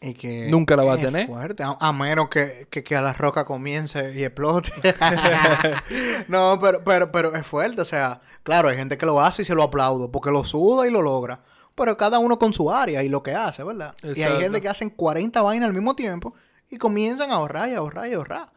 Y que Nunca la va a tener. fuerte, a, a menos que, que, que a la roca comience y explote. [laughs] [laughs] no, pero, pero, pero es fuerte. O sea, claro, hay gente que lo hace y se lo aplaudo porque lo suda y lo logra. Pero cada uno con su área y lo que hace, ¿verdad? Y hay gente que hacen 40 vainas al mismo tiempo y comienzan a ahorrar y ahorrar y ahorrar.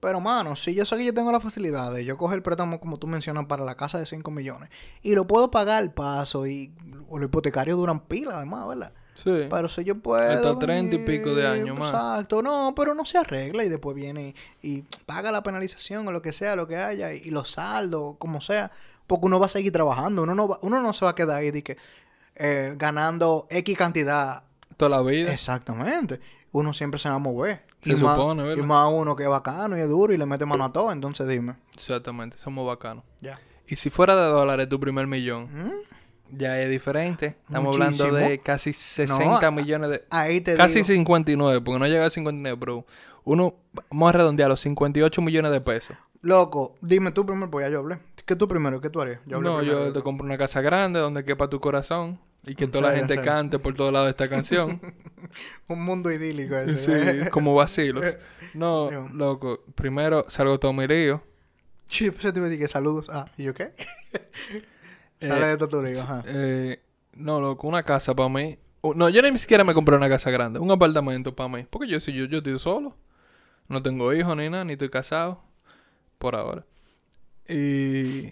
Pero, mano, si yo sé que yo tengo la facilidad de yo coger el préstamo, como tú mencionas, para la casa de 5 millones y lo puedo pagar al paso y los hipotecarios duran pila, además, ¿verdad? Sí. Pero si yo puedo. Hasta 30 y pico de años más. Exacto, no, pero no se arregla y después viene y, paga la penalización o lo que sea, lo que haya, y, y los saldos, como sea. Porque uno va a seguir trabajando, uno no, va- uno no se va a quedar ahí de que, eh, ganando X cantidad. Toda la vida. Exactamente. Uno siempre se va a mover. Se y más, supone, ¿verdad? Y más uno que es bacano y es duro y le mete mano a todo, entonces dime. Exactamente, somos bacanos. Ya. Y si fuera de dólares tu primer millón, ¿Mm? Ya es diferente. Estamos hablando de casi 60 a- millones de... Ahí te Casi digo. 59, porque no llega a 59, pero uno, vamos a redondear los 58 millones de pesos. Loco, dime tú primero, pues ya yo hablé. ¿Qué tú primero? ¿Qué tú harías? Yo hablé no, primero. yo te compro una casa grande donde quepa tu corazón y que toda la gente cante por todos lados de esta canción. [laughs] Un mundo idílico ese. sí, [laughs] como vacilos. No, Dios. loco, primero salgo todo mi lío. Sí, pues te iba a decir que saludos. Ah, ¿y yo qué? Sale Eh, de lío, ajá. Eh, no, loco, una casa para mí. Uh, No, yo ni siquiera me compré una casa grande, un apartamento para mí. Porque yo sí, yo, yo estoy solo. No tengo hijos ni nada, ni estoy casado. Por ahora. Y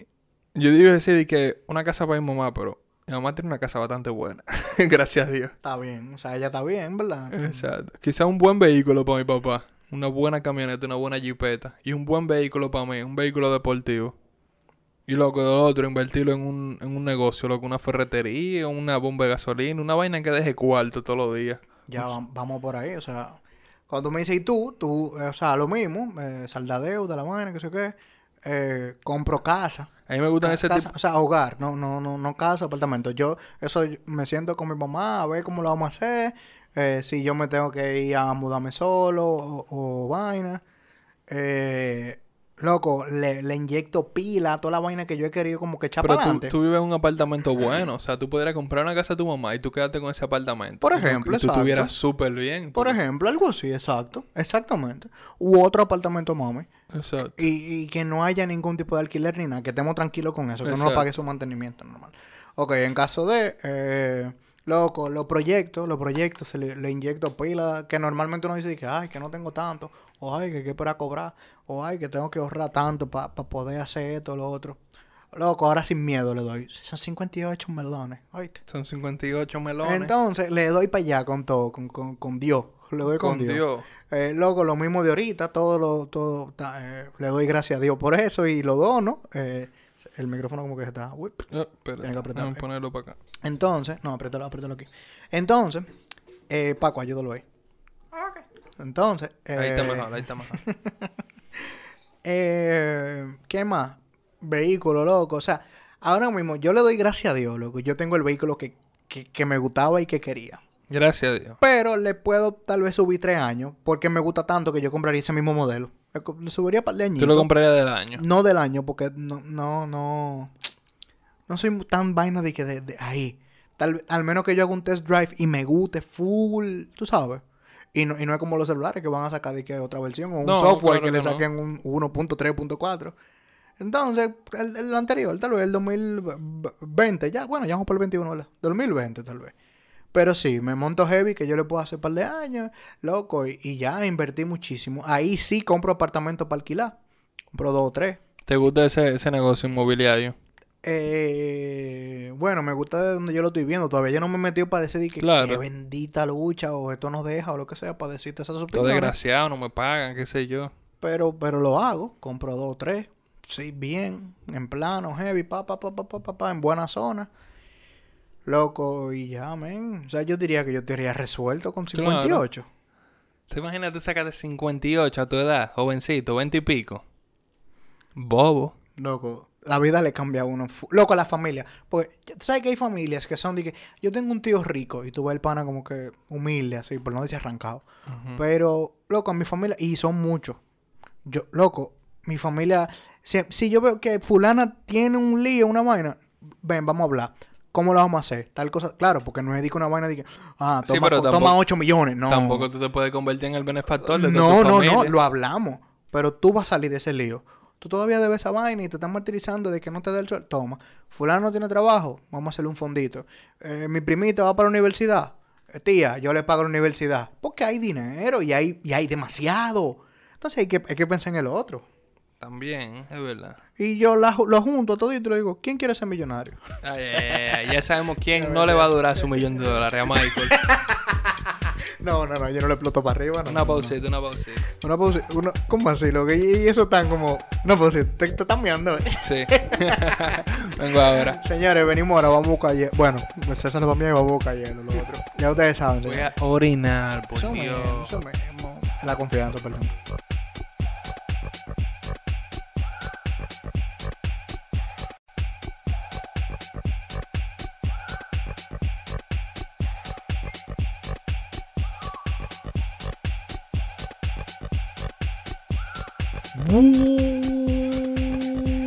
yo digo decir que una casa para mi mamá, pero mi mamá tiene una casa bastante buena. [laughs] Gracias a Dios. Está bien, o sea, ella está bien, ¿verdad? Exacto. Quizá un buen vehículo para mi papá. Una buena camioneta, una buena jipeta. Y un buen vehículo para mí, un vehículo deportivo. Y loco, lo otro, invertirlo en un, en un negocio, loco, una ferretería, una bomba de gasolina, una vaina que deje cuarto todos los días. Ya va- vamos por ahí, o sea, cuando me dices, ¿y tú? Tú, eh, o sea, lo mismo, eh, salda deuda, la vaina, que sé qué, eh, compro casa. A mí me gustan ese casa, tipo. O sea, hogar, no, no, no, no casa, apartamento. Yo, eso yo me siento con mi mamá a ver cómo lo vamos a hacer. eh, si yo me tengo que ir a mudarme solo o, o vaina. Eh, loco, le, le inyecto pila a toda la vaina que yo he querido como que echar Pero para tú, tú vives en un apartamento bueno. O sea, tú podrías comprar una casa a tu mamá y tú quedarte con ese apartamento. Por ejemplo, y tú exacto. estuvieras súper bien. Por ejemplo, algo así, exacto. Exactamente. U otro apartamento, mami. Exacto. Y, y que no haya ningún tipo de alquiler ni nada. Que estemos tranquilos con eso. Que uno Exacto. pague su mantenimiento normal. Ok, en caso de... eh, loco, los proyectos, los proyectos se le, le inyecto pila que normalmente uno dice que, ay, que no tengo tanto. O ay, que hay que esperar cobrar. O ay, que tengo que ahorrar tanto para poder hacer esto o lo otro. Loco, ahora sin miedo le doy. Son 58 melones. ¿oíste? Son 58 melones. Entonces, le doy para allá con todo, con, con, con Dios. Le doy con, con Dios. Dios. Eh, loco, lo mismo de ahorita, todo lo, todo, eh, le doy gracias a Dios por eso y lo dono. Eh, el micrófono como que se está. uy. Oh, Tiene que apretar. Vamos a ponerlo para acá. Entonces, no, apriétalo, apriétalo aquí. Entonces, eh, Paco, ayúdalo ahí. Entonces, Ahí está eh, mejor, ahí está mejor. [laughs] eh, ¿qué más? Vehículo, loco. O sea, ahora mismo yo le doy gracias a Dios, loco. Yo tengo el vehículo que, que, que me gustaba y que quería. Gracias a Dios. Pero le puedo tal vez subir tres años porque me gusta tanto que yo compraría ese mismo modelo. Le subiría para el Tú lo comprarías del año. No del año, porque no, no, no. No soy tan vaina de que de, de ahí. Tal, al menos que yo haga un test drive y me guste full, tú sabes. Y no, y no es como los celulares que van a sacar de que otra versión o un No, software claro que le que no. saquen un 1.3.4. Entonces, el, el anterior, tal vez el 2020, ya, bueno, ya vamos por el 21, ¿verdad? 2020 tal vez. Pero sí, me monto heavy que yo le puedo hacer un par de años, loco, y, y ya invertí muchísimo. Ahí sí compro apartamentos para alquilar. Compro dos o tres. ¿Te gusta ese, ese negocio inmobiliario? Eh, bueno, me gusta de donde yo lo estoy viendo. Todavía yo no me he metido para decir que, Claro. bendita lucha o esto nos deja o lo que sea para decirte esas Todo opiniones. desgraciado, no me pagan, qué sé yo. Pero, pero lo hago. Compro dos o tres. Sí, bien. En plano, heavy, pa, pa, pa, pa, pa, pa, pa, en buena zona. Loco, y ya, men. O sea, yo diría que yo te iría resuelto con Claro. 58. ¿Te imaginas tú sacas de 58 a tu edad, jovencito, 20 y pico? Bobo. Loco, la vida le cambia a uno. Loco, a la familia. Porque tú sabes que hay familias que son de que yo tengo un tío rico y tú ves el pana como que humilde, así, por no decir arrancado. Pero, loco, mi familia, y son muchos. Yo, loco, mi familia, si, si yo veo que fulana tiene un lío, una vaina, ven, vamos a hablar. ¿Cómo lo vamos a hacer? Tal cosa, claro, porque no es una vaina de que, ah, Sí, toma, tampoco- 8 millones. No, Tampoco tú te puedes convertir en el benefactor de no, tu no, familia. no, lo hablamos. Pero tú vas a salir de ese lío. Tú todavía debes esa vaina y te están martirizando de que no te dé el sol. Toma, fulano no tiene trabajo, vamos a hacerle un fondito. Eh, mi primita va para la universidad. Eh, tía, yo le pago la universidad. Porque hay dinero y hay, y hay demasiado. Entonces hay que, hay que pensar en el otro. También, es verdad. Y yo la lo junto todo y te lo digo, ¿quién quiere ser millonario? Ay, ay, ay, ay, ya sabemos quién [laughs] no le va a durar su millón de dólares a Michael. [laughs] No, no, no, yo no le exploto para arriba. No, Una no, pausita, una pausita. Una pausa. Una, ¿Cómo así, loco? Y, y eso tan como... No, pausita. Te, te están mirando, ¿eh? Sí. [laughs] Vengo ahora. Señores, venimos ahora, vamos a buscar hielo. Bueno, César va a mí y vamos a buscar hielo, lo otro. Ya ustedes saben, Voy a orinar, por Dios. mismo, eso mismo. La confianza, perdón.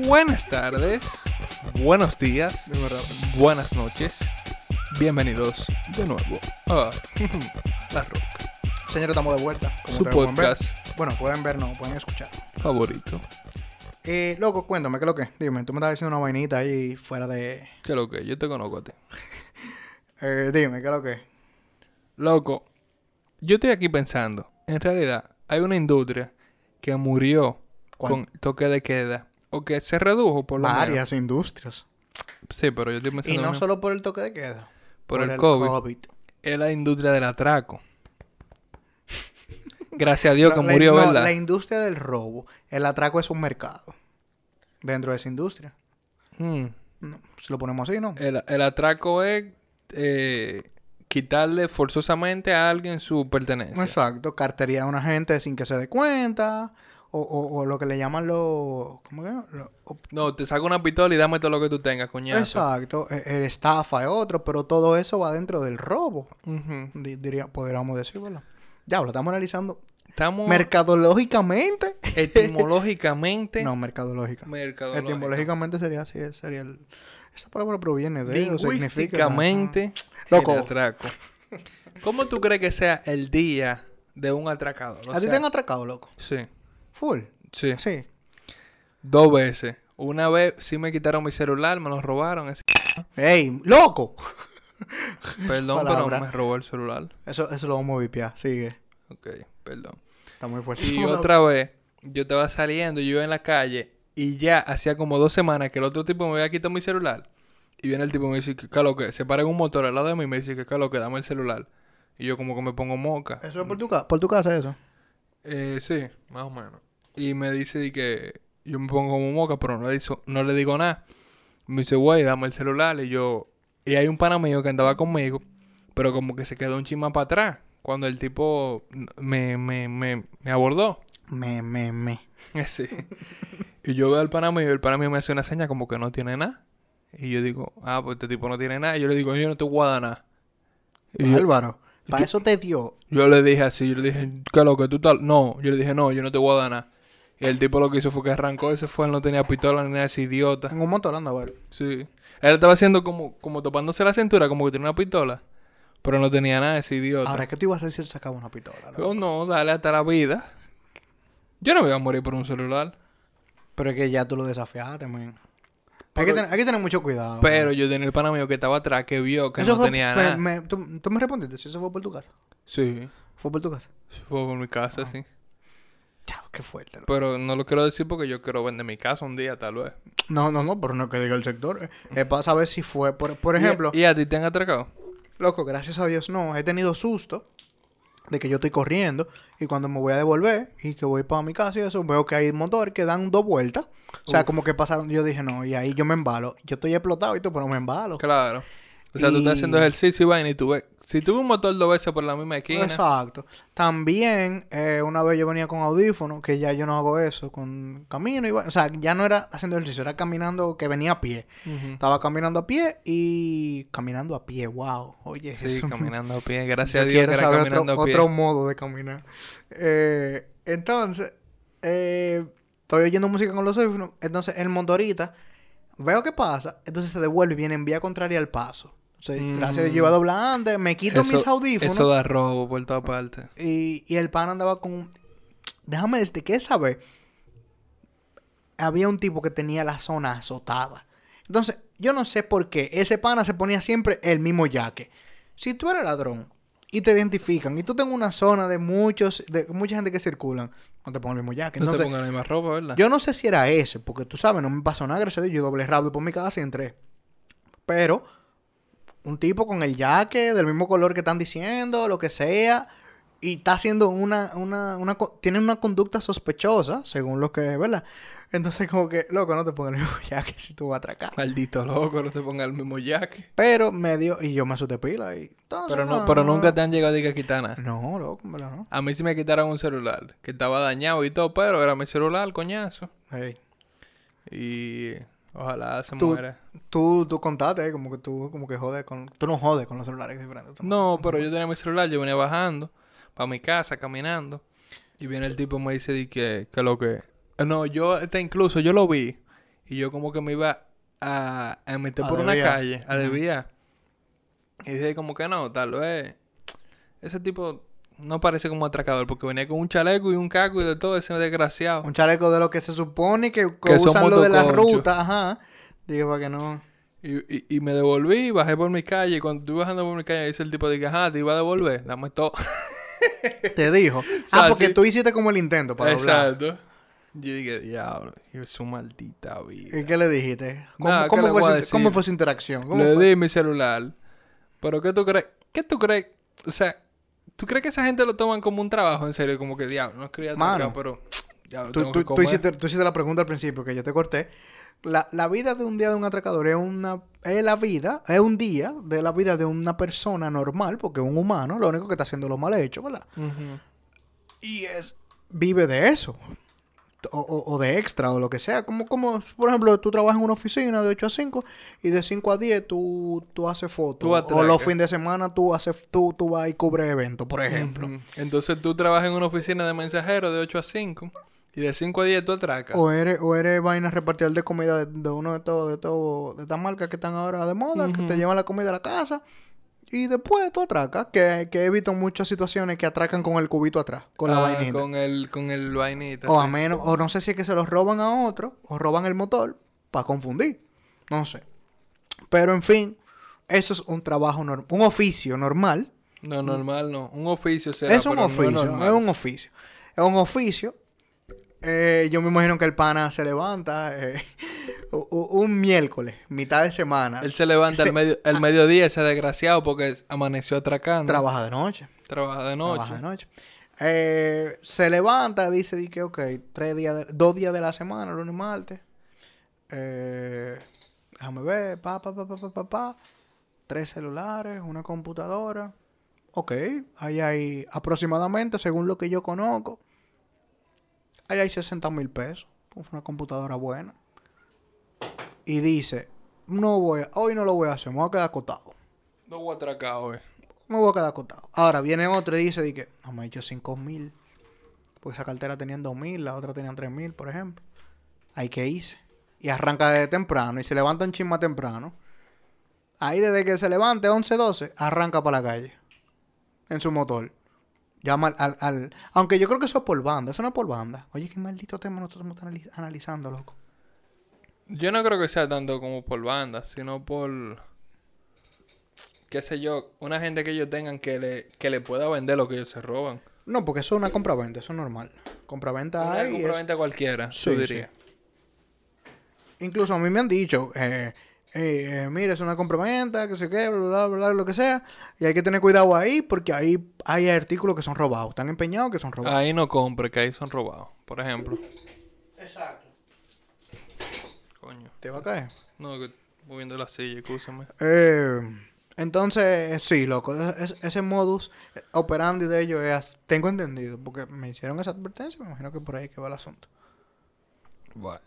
Buenas tardes, buenos días, De verdad. buenas noches. Bienvenidos de nuevo a [laughs] La Roca, Señores, estamos de vuelta. como su pueden ver. podcast Bueno, pueden ver, no, pueden escuchar. favorito. Eh, loco, cuéntame, ¿qué es lo que? Dime, tú me estabas diciendo una vainita ahí fuera de... ¿Qué es lo que? Yo te conozco a ti. [laughs] Eh, dime, ¿qué es lo que? Loco, yo estoy aquí pensando, en realidad hay una industria que murió ¿Cuál? con toque de queda o que se redujo por lo menos. Varias industrias. Sí, pero yo estoy pensando Y no solo por el toque de queda. Por el COVID. es la industria del atraco. Gracias a Dios [laughs] que La- la- murió, no, ¿verdad? La industria del robo. El atraco es un mercado. Dentro de esa industria. Mm. No, si lo ponemos así, ¿no? El, el atraco es eh, quitarle forzosamente a alguien su pertenencia. Exacto, cartería a una gente sin que se dé cuenta. O, o, o lo que le llaman los. ¿Cómo que? Lo- No, te saco una pistola y dame todo lo que tú tengas, coñazo. exacto, e- el estafa es otro, pero todo eso va dentro del robo. Diría, podríamos decir, ¿verdad? Ya, lo estamos analizando Estamos mercadológicamente. etimológicamente. [laughs] no, mercadológica. mercadológico. Etimológicamente sería así, sería el. Esa palabra proviene de. o significa- Lingüísticamente, Loco. el atraco. ¿Cómo tú crees que sea el día de un atracador? O ¿A ti te han atracado, loco? Sí, Full. sí. Sí. Dos veces. Una vez sí me quitaron mi celular, me lo robaron. ese- [laughs] ¡Ey! ¡Loco! [laughs] Perdón, pero me robó el celular. Eso, eso lo vamos a vipiar. Sigue. Ok, perdón. Está muy fuerte. Y [laughs] otra vez, yo estaba saliendo, yo iba en la calle y ya hacía como dos semanas que el otro tipo me había quitado mi celular. Y viene el tipo y me dice ¿qué lo que? Se para en un motor al lado de mí y me dice ¿qué lo que? Dame el celular. Y yo como que me pongo moca. Eso es por tu, ca- por tu casa, eso. Eh, sí, más o menos. Y me dice de que yo me pongo como moca, pero no le, dizo- no le digo nada. Me dice, güey, dame el celular. Y yo... Y hay un pana mío que andaba conmigo, pero como que se quedó un chisma para atrás. Cuando el tipo me, me, me, me abordó. Me, me, me. [laughs] Sí. y yo veo al pana mío y el pana mío me hace una seña como que no tiene nada. Y yo digo, ah, pues este tipo no tiene nada. Y yo le digo, yo no te voy a dar nada. Y Álvaro, para eso te dio. yo le dije así, yo le dije, ¿qué lo que tú tal? No, yo le dije, no, yo no te voy a dar nada. Y el tipo lo que hizo fue que arrancó y se fue, él no tenía pistola ni nada, ese idiota. En un motor anda, ver. Sí. Él estaba haciendo como, como topándose la cintura, como que tenía una pistola. Pero no tenía nada, ese idiota. Ahora, ¿qué te ibas a decir si sacaba una pistola? loco? Yo no, dale hasta la vida. Yo no me voy a morir por un celular. Pero es que ya tú lo desafiaste, man. Hay que, tener, hay que tener mucho cuidado. Pero yo tenía el pana mío que estaba atrás, que vio que Eso no fue- tenía me- nada. me- ¿tú, tú me respondiste si eso fue por tu casa. Sí, Fue por tu casa. fue por mi casa, Ah. sí. Chao, qué fuerte. loco. Pero no lo quiero decir porque yo quiero vender mi casa un día, tal vez. No, no, no, pero no que diga el sector. eh, Es para saber si fue. Por, por ejemplo, ¿Y, y a ti te han atracado? loco, gracias a Dios no. He tenido susto de que yo estoy corriendo y cuando me voy a devolver y que voy para mi casa y eso, veo que hay motores que dan dos vueltas. O sea, Uf. como que pasaron. Yo dije, no, y ahí yo me embalo. Yo estoy explotado y todo, pero me embalo. Claro. O sea, tú estás haciendo ejercicio y vaina y tú ves... Si tuve un motor dos veces por la misma esquina... Exacto. También, eh, una vez yo venía con audífono, que ya yo no hago eso, con camino y O sea, ya no era haciendo ejercicio, era caminando, que venía a pie. Estaba caminando a pie y caminando a pie, wow. Oye, Sí, eso- caminando a pie. [laughs] Gracias a Dios que era saber caminando otro, a pie. otro modo de caminar. Eh, entonces, eh, estoy oyendo música con los audífonos. Entonces, el motorista, veo qué pasa. Entonces se devuelve y viene en vía contraria al paso. Sea, Mm. gracias a yo iba a doblar antes, me quito mis audífonos. Eso da robo por todas partes. Y, y el pan andaba con... Déjame decirte que esa vez había un tipo que tenía la zona azotada. Entonces, yo no sé por qué ese pana se ponía siempre el mismo yaque. Si tú eres ladrón y te identifican y tú tengas una zona de muchos, de mucha gente que circulan, no te pongas el mismo yaque. No te Entonces, pongan la misma ropa, ¿verdad? yo no sé si era ese, porque tú sabes, no me pasó nada, gracias a Dios, yo doble rápido por mi casa y entré. Pero, un tipo con el jaque del mismo color que están diciendo, lo que sea, y está haciendo una, una, una, tiene una conducta sospechosa, según lo que, ¿verdad? Entonces, como que, loco, no te pongas el mismo [laughs] jaque si tú vas a atracar. Maldito loco, no te ponga el mismo jaque. Pero me dio, y yo me asusté pila, y entonces, Pero no, pero nunca te han llegado a quitar nada. No, loco, verdad no. A mí sí me quitaron un celular, que estaba dañado y todo, pero era mi celular, coñazo. Hey. Y ojalá se Tú, muera. tú, tú contaste, eh, como que tú, como que jodes con, tú no jodes con los celulares diferentes. No, pero yo tenía mi celular, yo venía bajando para mi casa, caminando. Y viene el tipo y me dice di que, que lo que... No, yo, este, incluso yo lo vi. Y yo como que me iba a, a meter A por una calle, a desviar. Y dije como que no, tal vez... Ese tipo no parece como atracador, porque venía con un chaleco y un caco y de todo, ese desgraciado. Un chaleco de lo que se supone que, Que usan lo de la ruta, ajá. Digo, para que no. Y, y, y me devolví, bajé por mi calle. Y cuando estoy bajando por mi calle, dice el tipo, dije, ajá, te iba a devolver, dame todo. [laughs] Te dijo. sea, ah, porque sí. tú hiciste como el intento para doblar. Exacto. Yo dije, diablo, es su maldita vida. ¿Y qué le dijiste? ¿Cómo, Nada, ¿qué cómo fue, su, cómo fue su interacción? ¿Cómo Le fue? di mi celular. Pero ¿qué tú crees? ¿Qué tú crees? O sea, ¿tú crees que esa gente lo toman como un trabajo? En serio, como que diablo, no quería Mano. atracar, pero [tsk] diablo, Tú, tengo tú- que tú comer. hiciste, tú hiciste la pregunta al principio que yo te corté. La, la vida de un día de un atracador es una es la vida, es un día de la vida de una persona normal, porque es un humano, lo único que está haciendo lo mal hecho, ¿verdad? Y es vive de eso. O, o- de extra o lo que sea. Como, como, por ejemplo, tú trabajas en una oficina de 8 a 5 y de 5 a 10 tú, tú haces fotos. O los fines de semana tú haces tú, tú vas y cubres eventos, por ejemplo. Entonces tú trabajas en una oficina de mensajero de 8 a 5 y de 5 a 10 tú atracas. O eres, o eres vaina repartidor de comida de, de uno de todos, de todo, de estas marcas que están ahora de moda, que te llevan la comida a la casa. Y después tú atracas, que, que he visto muchas situaciones que atracan con el cubito atrás, con la Ah, vainita. Con el, con el vainita. O sí. a menos, o no sé si es que se los roban a otro, o roban el motor para confundir. No sé. Pero en fin, eso es un trabajo normal, un oficio normal. No, normal no. Un oficio será, es un no oficio, es un oficio. Es un oficio. Eh, yo me imagino que el pana se levanta eh, un miércoles, mitad de semana. Él se levanta al medio, al mediodía, ese desgraciado, porque amaneció atracando. Trabaja de noche. Trabaja de noche. Trabaja de noche. Eh, se levanta, dice di que, ok, tres días de- dos días de la semana, lunes y martes. Déjame ver, pa, pa, pa, pa, pa, pa, pa. Tres celulares, una computadora. Ok, ahí hay aproximadamente, según lo que yo conozco, ahí hay 60 mil pesos. Pues una computadora buena. Y dice, no voy a- hoy no lo voy a hacer, me voy a quedar acostado. No voy a atracar hoy. Me voy a quedar acostado. Ahora viene otro y dice di que "Ah, me he hecho 5 mil. Porque esa cartera tenía 2 mil, la otra tenía 3 mil, por ejemplo. Hay que irse. Y arranca desde temprano y se levanta un chisma temprano. Ahí desde que se levante 11, 12, arranca para la calle. En su motor. Llama al, al, al- Aunque yo creo que eso es por banda. Eso no es por banda. Oye, qué maldito tema nosotros estamos analiz- analizando, loco. Yo no creo que sea tanto como por bandas, sino por. qué sé yo, una gente que ellos tengan que le, que le pueda vender lo que ellos se roban. No, porque eso es una compraventa. Eso es normal. Compraventa Una hay. es- compraventa cualquiera, Sí, yo sí. diría. Incluso a mí me han dicho, eh, eh, eh, mira, es una compraventa, que se qué, bla, bla, bla, bla, lo que sea. Y hay que tener cuidado ahí porque ahí hay artículos que son robados. Están empeñados que son robados. Ahí no compre, que ahí son robados, por ejemplo. Exacto. Coño. Te va a caer. No, que moviendo la silla, escúchame. Eh, Entonces, sí, loco, es- ese modus operandi de ellos es, tengo entendido, porque me hicieron esa advertencia, me imagino que por ahí que va el asunto. Bueno,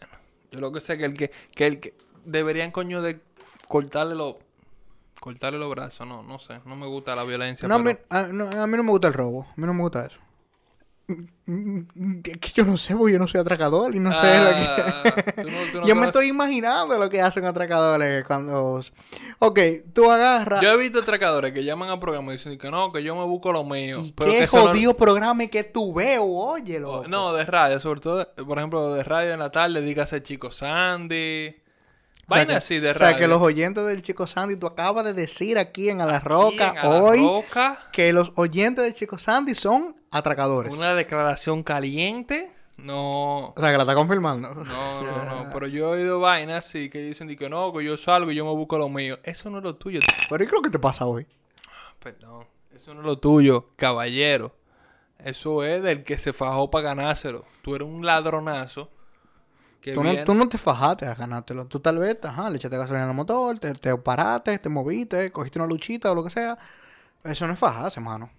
yo lo que sé que el que, que el que deberían coño de cortarle los cortarle los brazos, no, no sé, no me gusta la violencia. No, a, mí, pero- a, no, a mí no me gusta el robo, a mí no me gusta eso. Es que yo no sé, porque yo no soy atracador y no sé lo que... Ah, [laughs] tú no- tú no yo me estoy imaginando lo que hacen atracadores cuando... Ok, tú agarras... Yo he visto atracadores que llaman a programa y dicen que no, que yo me busco lo mío. ¿Y pero qué que eso no- jodido programa que tú veo? Oye, loco. No, de radio, sobre todo, por ejemplo, de radio en la tarde, dígase Chico Sandy. O Vaina así de O radio. sea, que los oyentes del Chico Sandy, tú acabas de decir aquí en A la Aquí Roca en A la hoy Roca, que los oyentes del Chico Sandy son atracadores. una declaración caliente. No, O sea, que la está confirmando. no, no, no. Pero yo he oído vainas así que dicen que no, que yo salgo y yo me busco lo mío. Eso no es lo tuyo. Pero ¿y qué es lo que te pasa hoy? Perdón. Eso no es lo tuyo, caballero. Eso es del que se fajó para ganárselo. Tú eres un ladronazo. Tú no, tú no te fajaste a ganártelo. Tú tal vez, ajá, le echaste gasolina al motor, te, te paraste, te moviste, cogiste una luchita o lo que sea. Eso no es fajarse, mano.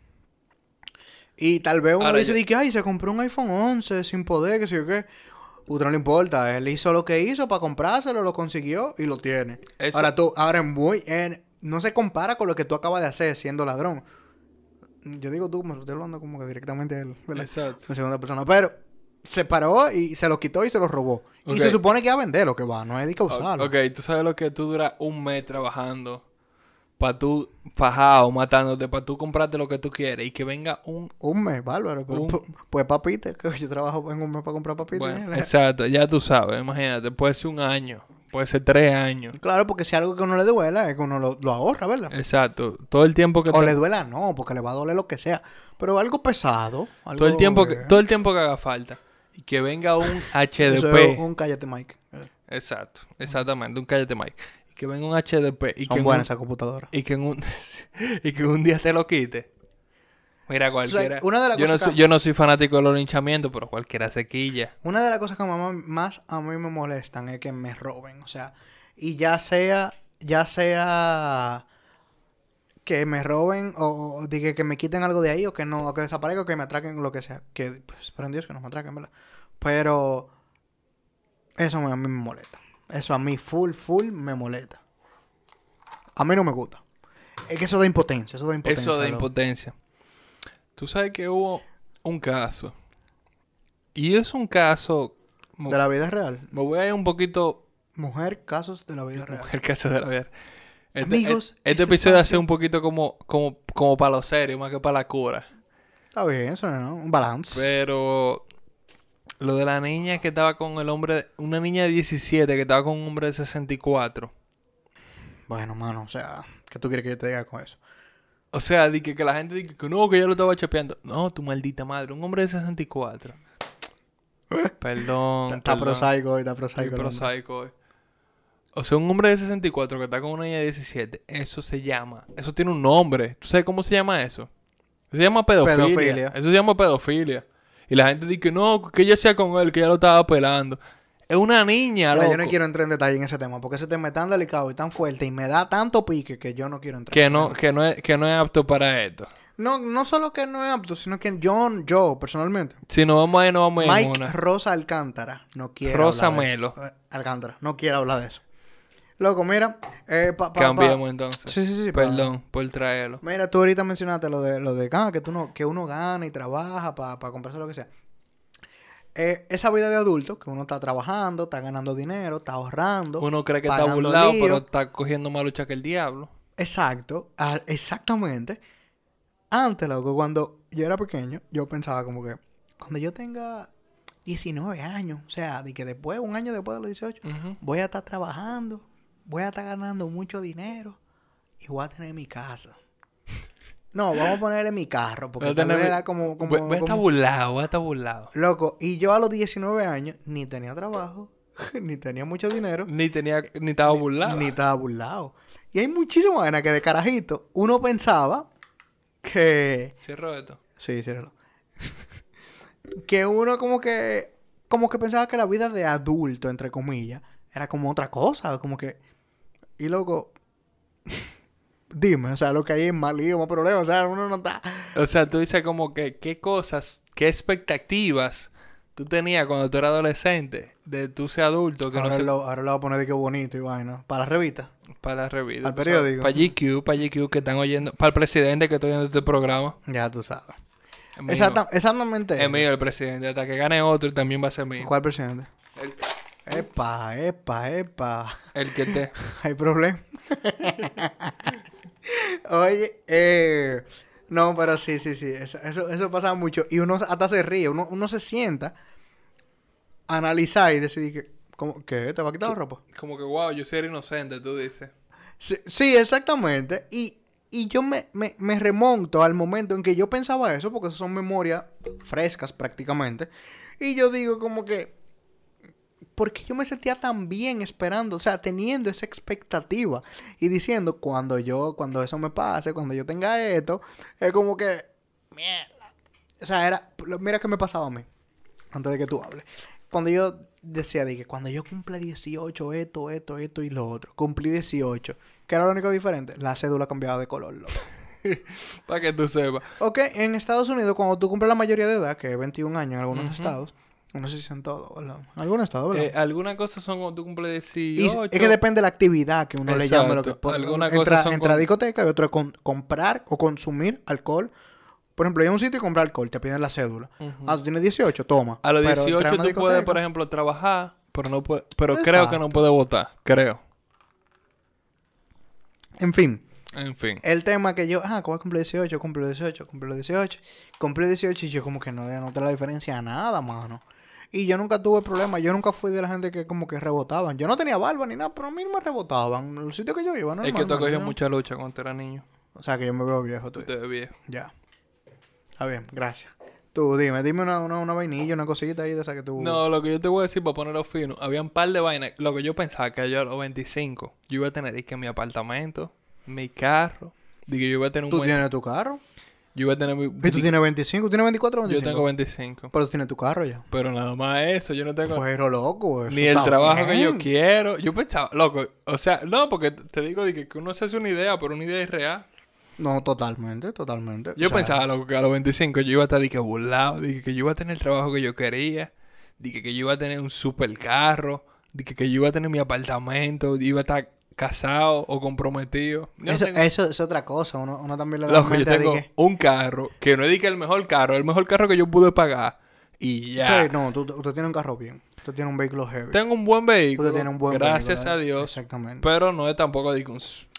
Y tal vez uno Ahora dice, yo- que, ay, se compró un iPhone 11 sin poder, que sé yo qué. Puta, no le importa. Él hizo lo que hizo para comprárselo, lo consiguió y lo tiene. Eso- Ahora tú, ahora en muy, en- no se compara con lo que tú acabas de hacer siendo ladrón. Yo digo tú, me lo estoy hablando como que directamente a él, ¿verdad? Exacto. en segunda persona. Pero se paró y se lo quitó y se lo robó. Y se supone que a vender lo que va, no es de que O- usarlo. Ok, tú sabes lo que tú duras un mes trabajando para tú fajado, matándote, para tú comprarte lo que tú quieres y que venga un... Un mes, bárbaro. Pero, Un- pu- Pues papita, que yo trabajo en un mes para comprar papita. Bueno, mira. exacto, ya tú sabes, imagínate, puede ser un año, puede ser tres años. Claro, porque si algo que uno le duela es que uno lo, lo ahorra, ¿verdad? Exacto, todo el tiempo que... O te- le duela no, porque le va a doler lo que sea. Pero algo pesado. Algo, todo, el tiempo que, eh, todo el tiempo que haga falta. Y que venga un [laughs] HDP. es un cállate, Mike. Exacto, exactamente, un cállate Mike. Y que venga un HDP y que, Son buenas un, esas computadoras. y que en un [laughs] y que un día te lo quite. Mira, cualquiera. una de las yo, no soy, que- yo no soy fanático de los linchamientos, pero cualquiera se quilla. Una de las cosas que más a mí me molestan es que me roben. O sea, y ya sea, ya sea que me roben o, o diga que me quiten algo de ahí o que no, o que desaparezca o que me atraquen, lo que sea. Que, pues, espero en Dios que no me atraquen, ¿verdad? Pero eso a mí me molesta. Eso a mí full, full me molesta. A mí no me gusta. Es que eso da impotencia, eso da impotencia. Eso loco. impotencia. Tú sabes que hubo un caso. Y es un caso. De la vida real. me voy a ir un poquito. Mujer, casos de la vida real. El caso de la vida. Este, Amigos, este, este episodio ser un poquito como, como, como para lo serio, más que para la cura. Está bien, eso no, un balance. Pero lo de la niña que estaba con el hombre, una niña de 17 que estaba con un hombre de 64. Bueno, mano, o sea, ¿qué tú quieres que yo te diga con eso? O sea, di que, que la gente dice que no, que ya lo estaba chapeando. No, tu maldita madre, un hombre de 64. [laughs] Perdón. Está, está perdón. prosaico hoy, está prosaico. hombre. prosaico hoy. O sea, un hombre de 64 que está con una niña de 17, eso se llama, eso tiene un nombre. ¿Tú sabes cómo se llama eso? Eso se llama pedofilia. Pedofilia. Eso se llama pedofilia. Y la gente dice que no, que ella sea con él, que ella lo estaba pelando. Es una niña, Mira, loco. yo no quiero entrar en detalle en ese tema, porque ese tema es tan delicado y tan fuerte y me da tanto pique que yo no quiero entrar. que en no, que no es, que no es apto para esto. no, no solo que no es apto, sino que yo, yo personalmente, Si no vamos a ir, no vamos a ir Mike. Rosa Alcántara, no quiero Rosa hablar de eso. Melo. Eh, Alcántara, no quiero hablar de eso. Loco, mira, eh, pa, pa- pa- Cambiemos entonces. Sí, sí, sí. pa- Perdón por traerlo. Mira, tú ahorita mencionaste lo de, lo de ah, que, tú no, que uno gana y trabaja para comprarse lo que sea. Eh, esa vida de adulto, que uno está trabajando, está ganando dinero, está ahorrando. Uno cree que está burlado, lío. pero está cogiendo más lucha que el diablo. Exacto, ah, exactamente. Antes, loco, cuando yo era pequeño, yo pensaba como que cuando yo tenga 19 años, o sea, de que después, un año después de los 18, Ujú. voy a estar trabajando, voy a estar ganando mucho dinero y voy a tener mi casa. No, vamos a ponerle mi carro, porque Voy a tal tener vez mi- era como... como, Voy voy a estar como- burlado, voy a estar burlado. Loco, y yo a los 19 años ni tenía trabajo, [laughs] ni tenía mucho dinero, Ni tenía, ni estaba burlado. ni estaba burlado. Y hay muchísimas vainas que de carajito uno pensaba que... Cierro esto. Sí, ciérralo. [laughs] que uno como que... Como que pensaba que la vida de adulto, entre comillas, era como otra cosa. Como que... Y loco... [laughs] dime, o sea, lo que hay es más lío, más problemas, o sea, uno no está... O sea, tú dices como que qué cosas, qué expectativas tú tenías cuando tú eras adolescente de tú ser adulto que ahora, no se... lo, ahora lo voy a poner de que bonito y vaina. Para la revista. Para la revista. Al periódico. Para GQ, para GQ que están oyendo. Para el presidente que está oyendo este programa. Ya tú sabes. Exactamente. Es mío el presidente. Hasta que gane otro también va a ser mío. ¿Cuál presidente? El, Epa, epa, epa. el que te... [laughs] Hay problema. [laughs] Oye, eh, no, pero sí, sí, sí. Eso, eso, eso pasa mucho. Y uno hasta se ríe. Uno, uno se sienta a analizar y decidir que, ¿cómo, ¿qué? ¿Te va a quitar la ropa? Como que, wow, yo soy inocente, tú dices. Sí, sí, exactamente. Y, y yo me, me, me remonto al momento en que yo pensaba eso, porque son memorias frescas prácticamente. Y yo digo como que, ¿por qué yo me sentía tan bien esperando? O sea, teniendo esa expectativa y diciendo, cuando yo, cuando eso me pase, cuando yo tenga esto, es como que, mierda. O sea, era, mira qué me pasaba a mí, antes de que tú hables. Cuando yo decía, dije, cuando yo cumple 18, esto, esto, esto y lo otro. Cumplí 18. ¿Qué era lo único diferente? La cédula cambiaba de color, loco. [laughs] Para que tú sepas. Ok, en Estados Unidos, cuando tú cumples la mayoría de edad, que es 21 años en algunos estados, no sé si son todos, ¿verdad? Algunos ¿verdad? Eh, algunas cosas son cuando tú cumples Y 18. es que depende de la actividad que uno le llame. Lo que, por- entra, cosas son entra con- a discoteca y otro es con, comprar o consumir alcohol. Por ejemplo, hay un sitio y comprar alcohol, te piden la cédula. Ah, tú tienes 18, toma. A los Pero 18 entrar a una tú puedes, por ejemplo, trabajar, pero no puede, pero Exacto. creo que no puedes votar. Creo. En fin, En fin. el tema que yo, ah, a cumplir 18, cumplo 18, cumplo 18, cumplí 18 y yo como que no le noté la diferencia a nada, mano. Y yo nunca tuve problemas, yo nunca fui de la gente que como que rebotaban. Yo no tenía barba ni nada, pero a mí no me rebotaban. Los sitios que yo iba, ¿no? es que tú cogió mucha lucha cuando eras niño. O sea, que yo me veo viejo, tú Tú te ves viejo. Ya. Está bien, gracias. Tú dime, dime una, una, una vainilla, una cosita ahí de esa que tú... No, lo que yo te voy a decir para ponerlo fino, había un par de vainas. Lo que yo pensaba que yo a los 25, yo iba a tener que mi apartamento, mi carro, que yo iba a tener un Tú buen- tienes tu carro. Yo iba a tener mi... Y tú tienes 25, ¿tú tienes 24 o Yo 25? tengo 25. Pero tú tienes tu carro ya. Pero nada más eso, yo no tengo... Pero loco, eso Ni el trabajo que yo quiero. Yo pensaba, loco, o sea, no, porque te digo de que, uno se hace una idea, pero una idea es real. No, totalmente, totalmente. Yo O sea, pensaba, loco, que a los 25 yo iba a estar que burlado, de que, yo iba a tener el trabajo que yo quería, de que, yo iba a tener un super carro, que, que yo iba a tener mi apartamento, iba a estar casado o comprometido. Yo no Eso, tengo- eso es otra cosa. Uno, uno también le da loco, yo tengo que... un carro que no es que el mejor carro, el mejor carro que yo pude pagar. Y ya. Sí, no, tú, tú tienes un carro bien. Tú tienes un vehículo heavy. Tengo un buen vehículo. Tú tienes un buen gracias vehículo, a. Dios. Exactamente. Pero no es tampoco de un...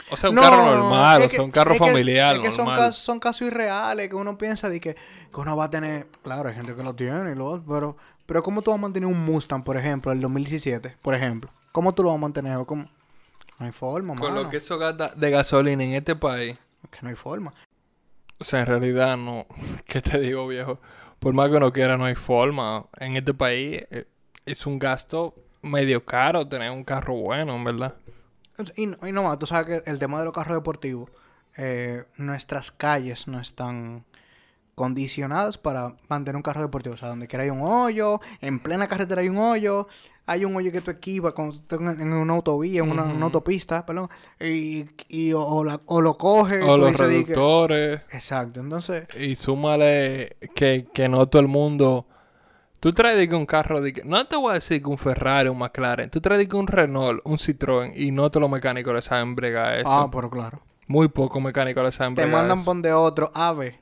O sea, un No, carro normal, o sea, un carro es que- familiar que son, casos, son casos irreales que uno piensa de que, que uno va a tener... Claro, hay gente que lo tiene y lo otro, pero... Pero ¿cómo tú vas a mantener un Mustang, por ejemplo, el 2017? Por ejemplo. ¿Cómo tú lo vas a mantener? ¿O cómo? No hay forma, Con mano. lo que eso gasta de gasolina en este país. Que no hay forma. O sea, en realidad no. [laughs] ¿Qué te digo, viejo? Por más que uno quiera, no hay forma. En este país eh, es un gasto medio caro tener un carro bueno, en verdad. Y, no- y no más, tú sabes que el tema de los carros deportivos, eh, nuestras calles no están condicionadas para mantener un carro deportivo. O sea, donde quiera hay un hoyo, en plena carretera hay un hoyo, hay un hoyo que tú esquivas cuando estás en, una autovía, en una, autopista, perdón, y, y o, o la- o lo coge. O los que- reductores. Exacto, entonces, Y súmale que, que no todo el mundo. Tú traes de que un carro de que. No te voy a decir que un Ferrari, un McLaren. Tú traes de que un Renault, un Citroën. Y no todos los mecánicos le saben bregar eso. ah, pero claro. Muy pocos mecánicos le saben Te bregar mandan eso. pon de otro, a ver,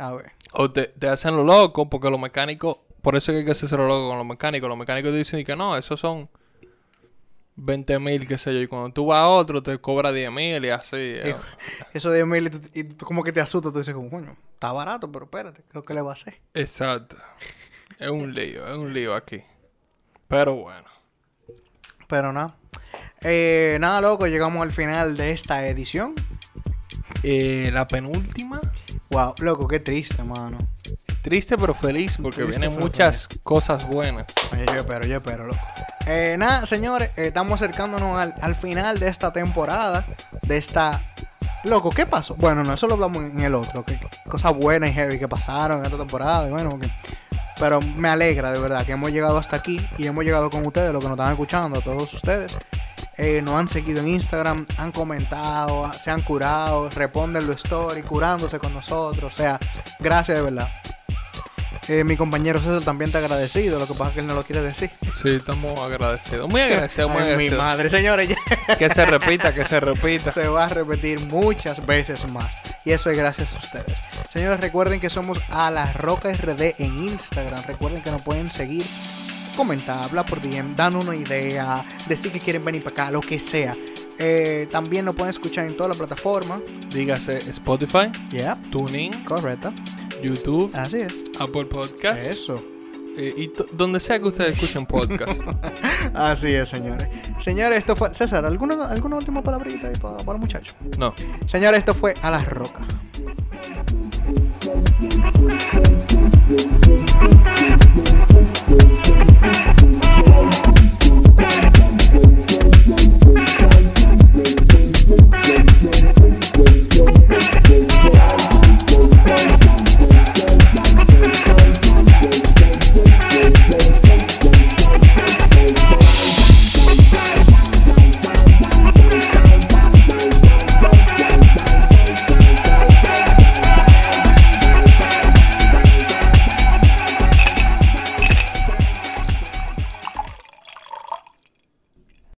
A ver. O te, te hacen lo loco porque los mecánicos. Por eso es que hay que hacerse lo loco con los mecánicos. Los mecánicos te dicen que no, esos son 20 mil, qué sé yo. Y cuando tú vas a otro, te cobra 10 mil y así. eh. Eso de mil y tú, y tú como que te asusta, tú dices como, coño, está barato, pero espérate, creo que le va a hacer. Exacto. Es un lío, es un lío aquí. Pero bueno. Pero nada. Eh, nada, loco, llegamos al final de esta edición. Eh, la penúltima. Wow, loco, qué triste, mano. Triste pero feliz porque Triste, vienen muchas cosas buenas. Oye, yo espero, yo espero, loco. Eh, nada, señores, eh, estamos acercándonos al, al final de esta temporada. De esta. Loco, ¿qué pasó? Bueno, no, eso lo hablamos en el otro. Que, cosas buenas y heavy que pasaron en esta temporada. Y bueno, que- pero me alegra de verdad que hemos llegado hasta aquí y hemos llegado con ustedes, los que nos están escuchando, a todos ustedes. Eh, nos han seguido en Instagram, han comentado, se han curado, responden los stories, curándose con nosotros. O sea, gracias de verdad. Eh, mi compañero César también te ha agradecido, lo que pasa es que él no lo quiere decir. Sí, estamos agradecidos. Muy agradecidos, muy Ay, mi agradecidos. madre, señores, ya Que se repita, que se repita. [laughs] se va a repetir muchas veces más. Y eso es gracias a ustedes. Señores, recuerden que somos a la Roca RD en Instagram. Recuerden que nos pueden seguir, comentar, hablar por DM, dar una idea, decir que quieren venir para acá, lo que sea. Eh, también nos pueden escuchar en toda la plataforma. Dígase Spotify, Yeah, Tuning, correcto. YouTube, Así es. Apple Podcast. Eso. Eh, y donde sea que ustedes escuchen podcast. [laughs] Así es, señores. Señores, esto fue. César, ¿alguna, alguna última palabrita ahí para, para muchachos? No. Señores, esto fue A las Rocas. Thank.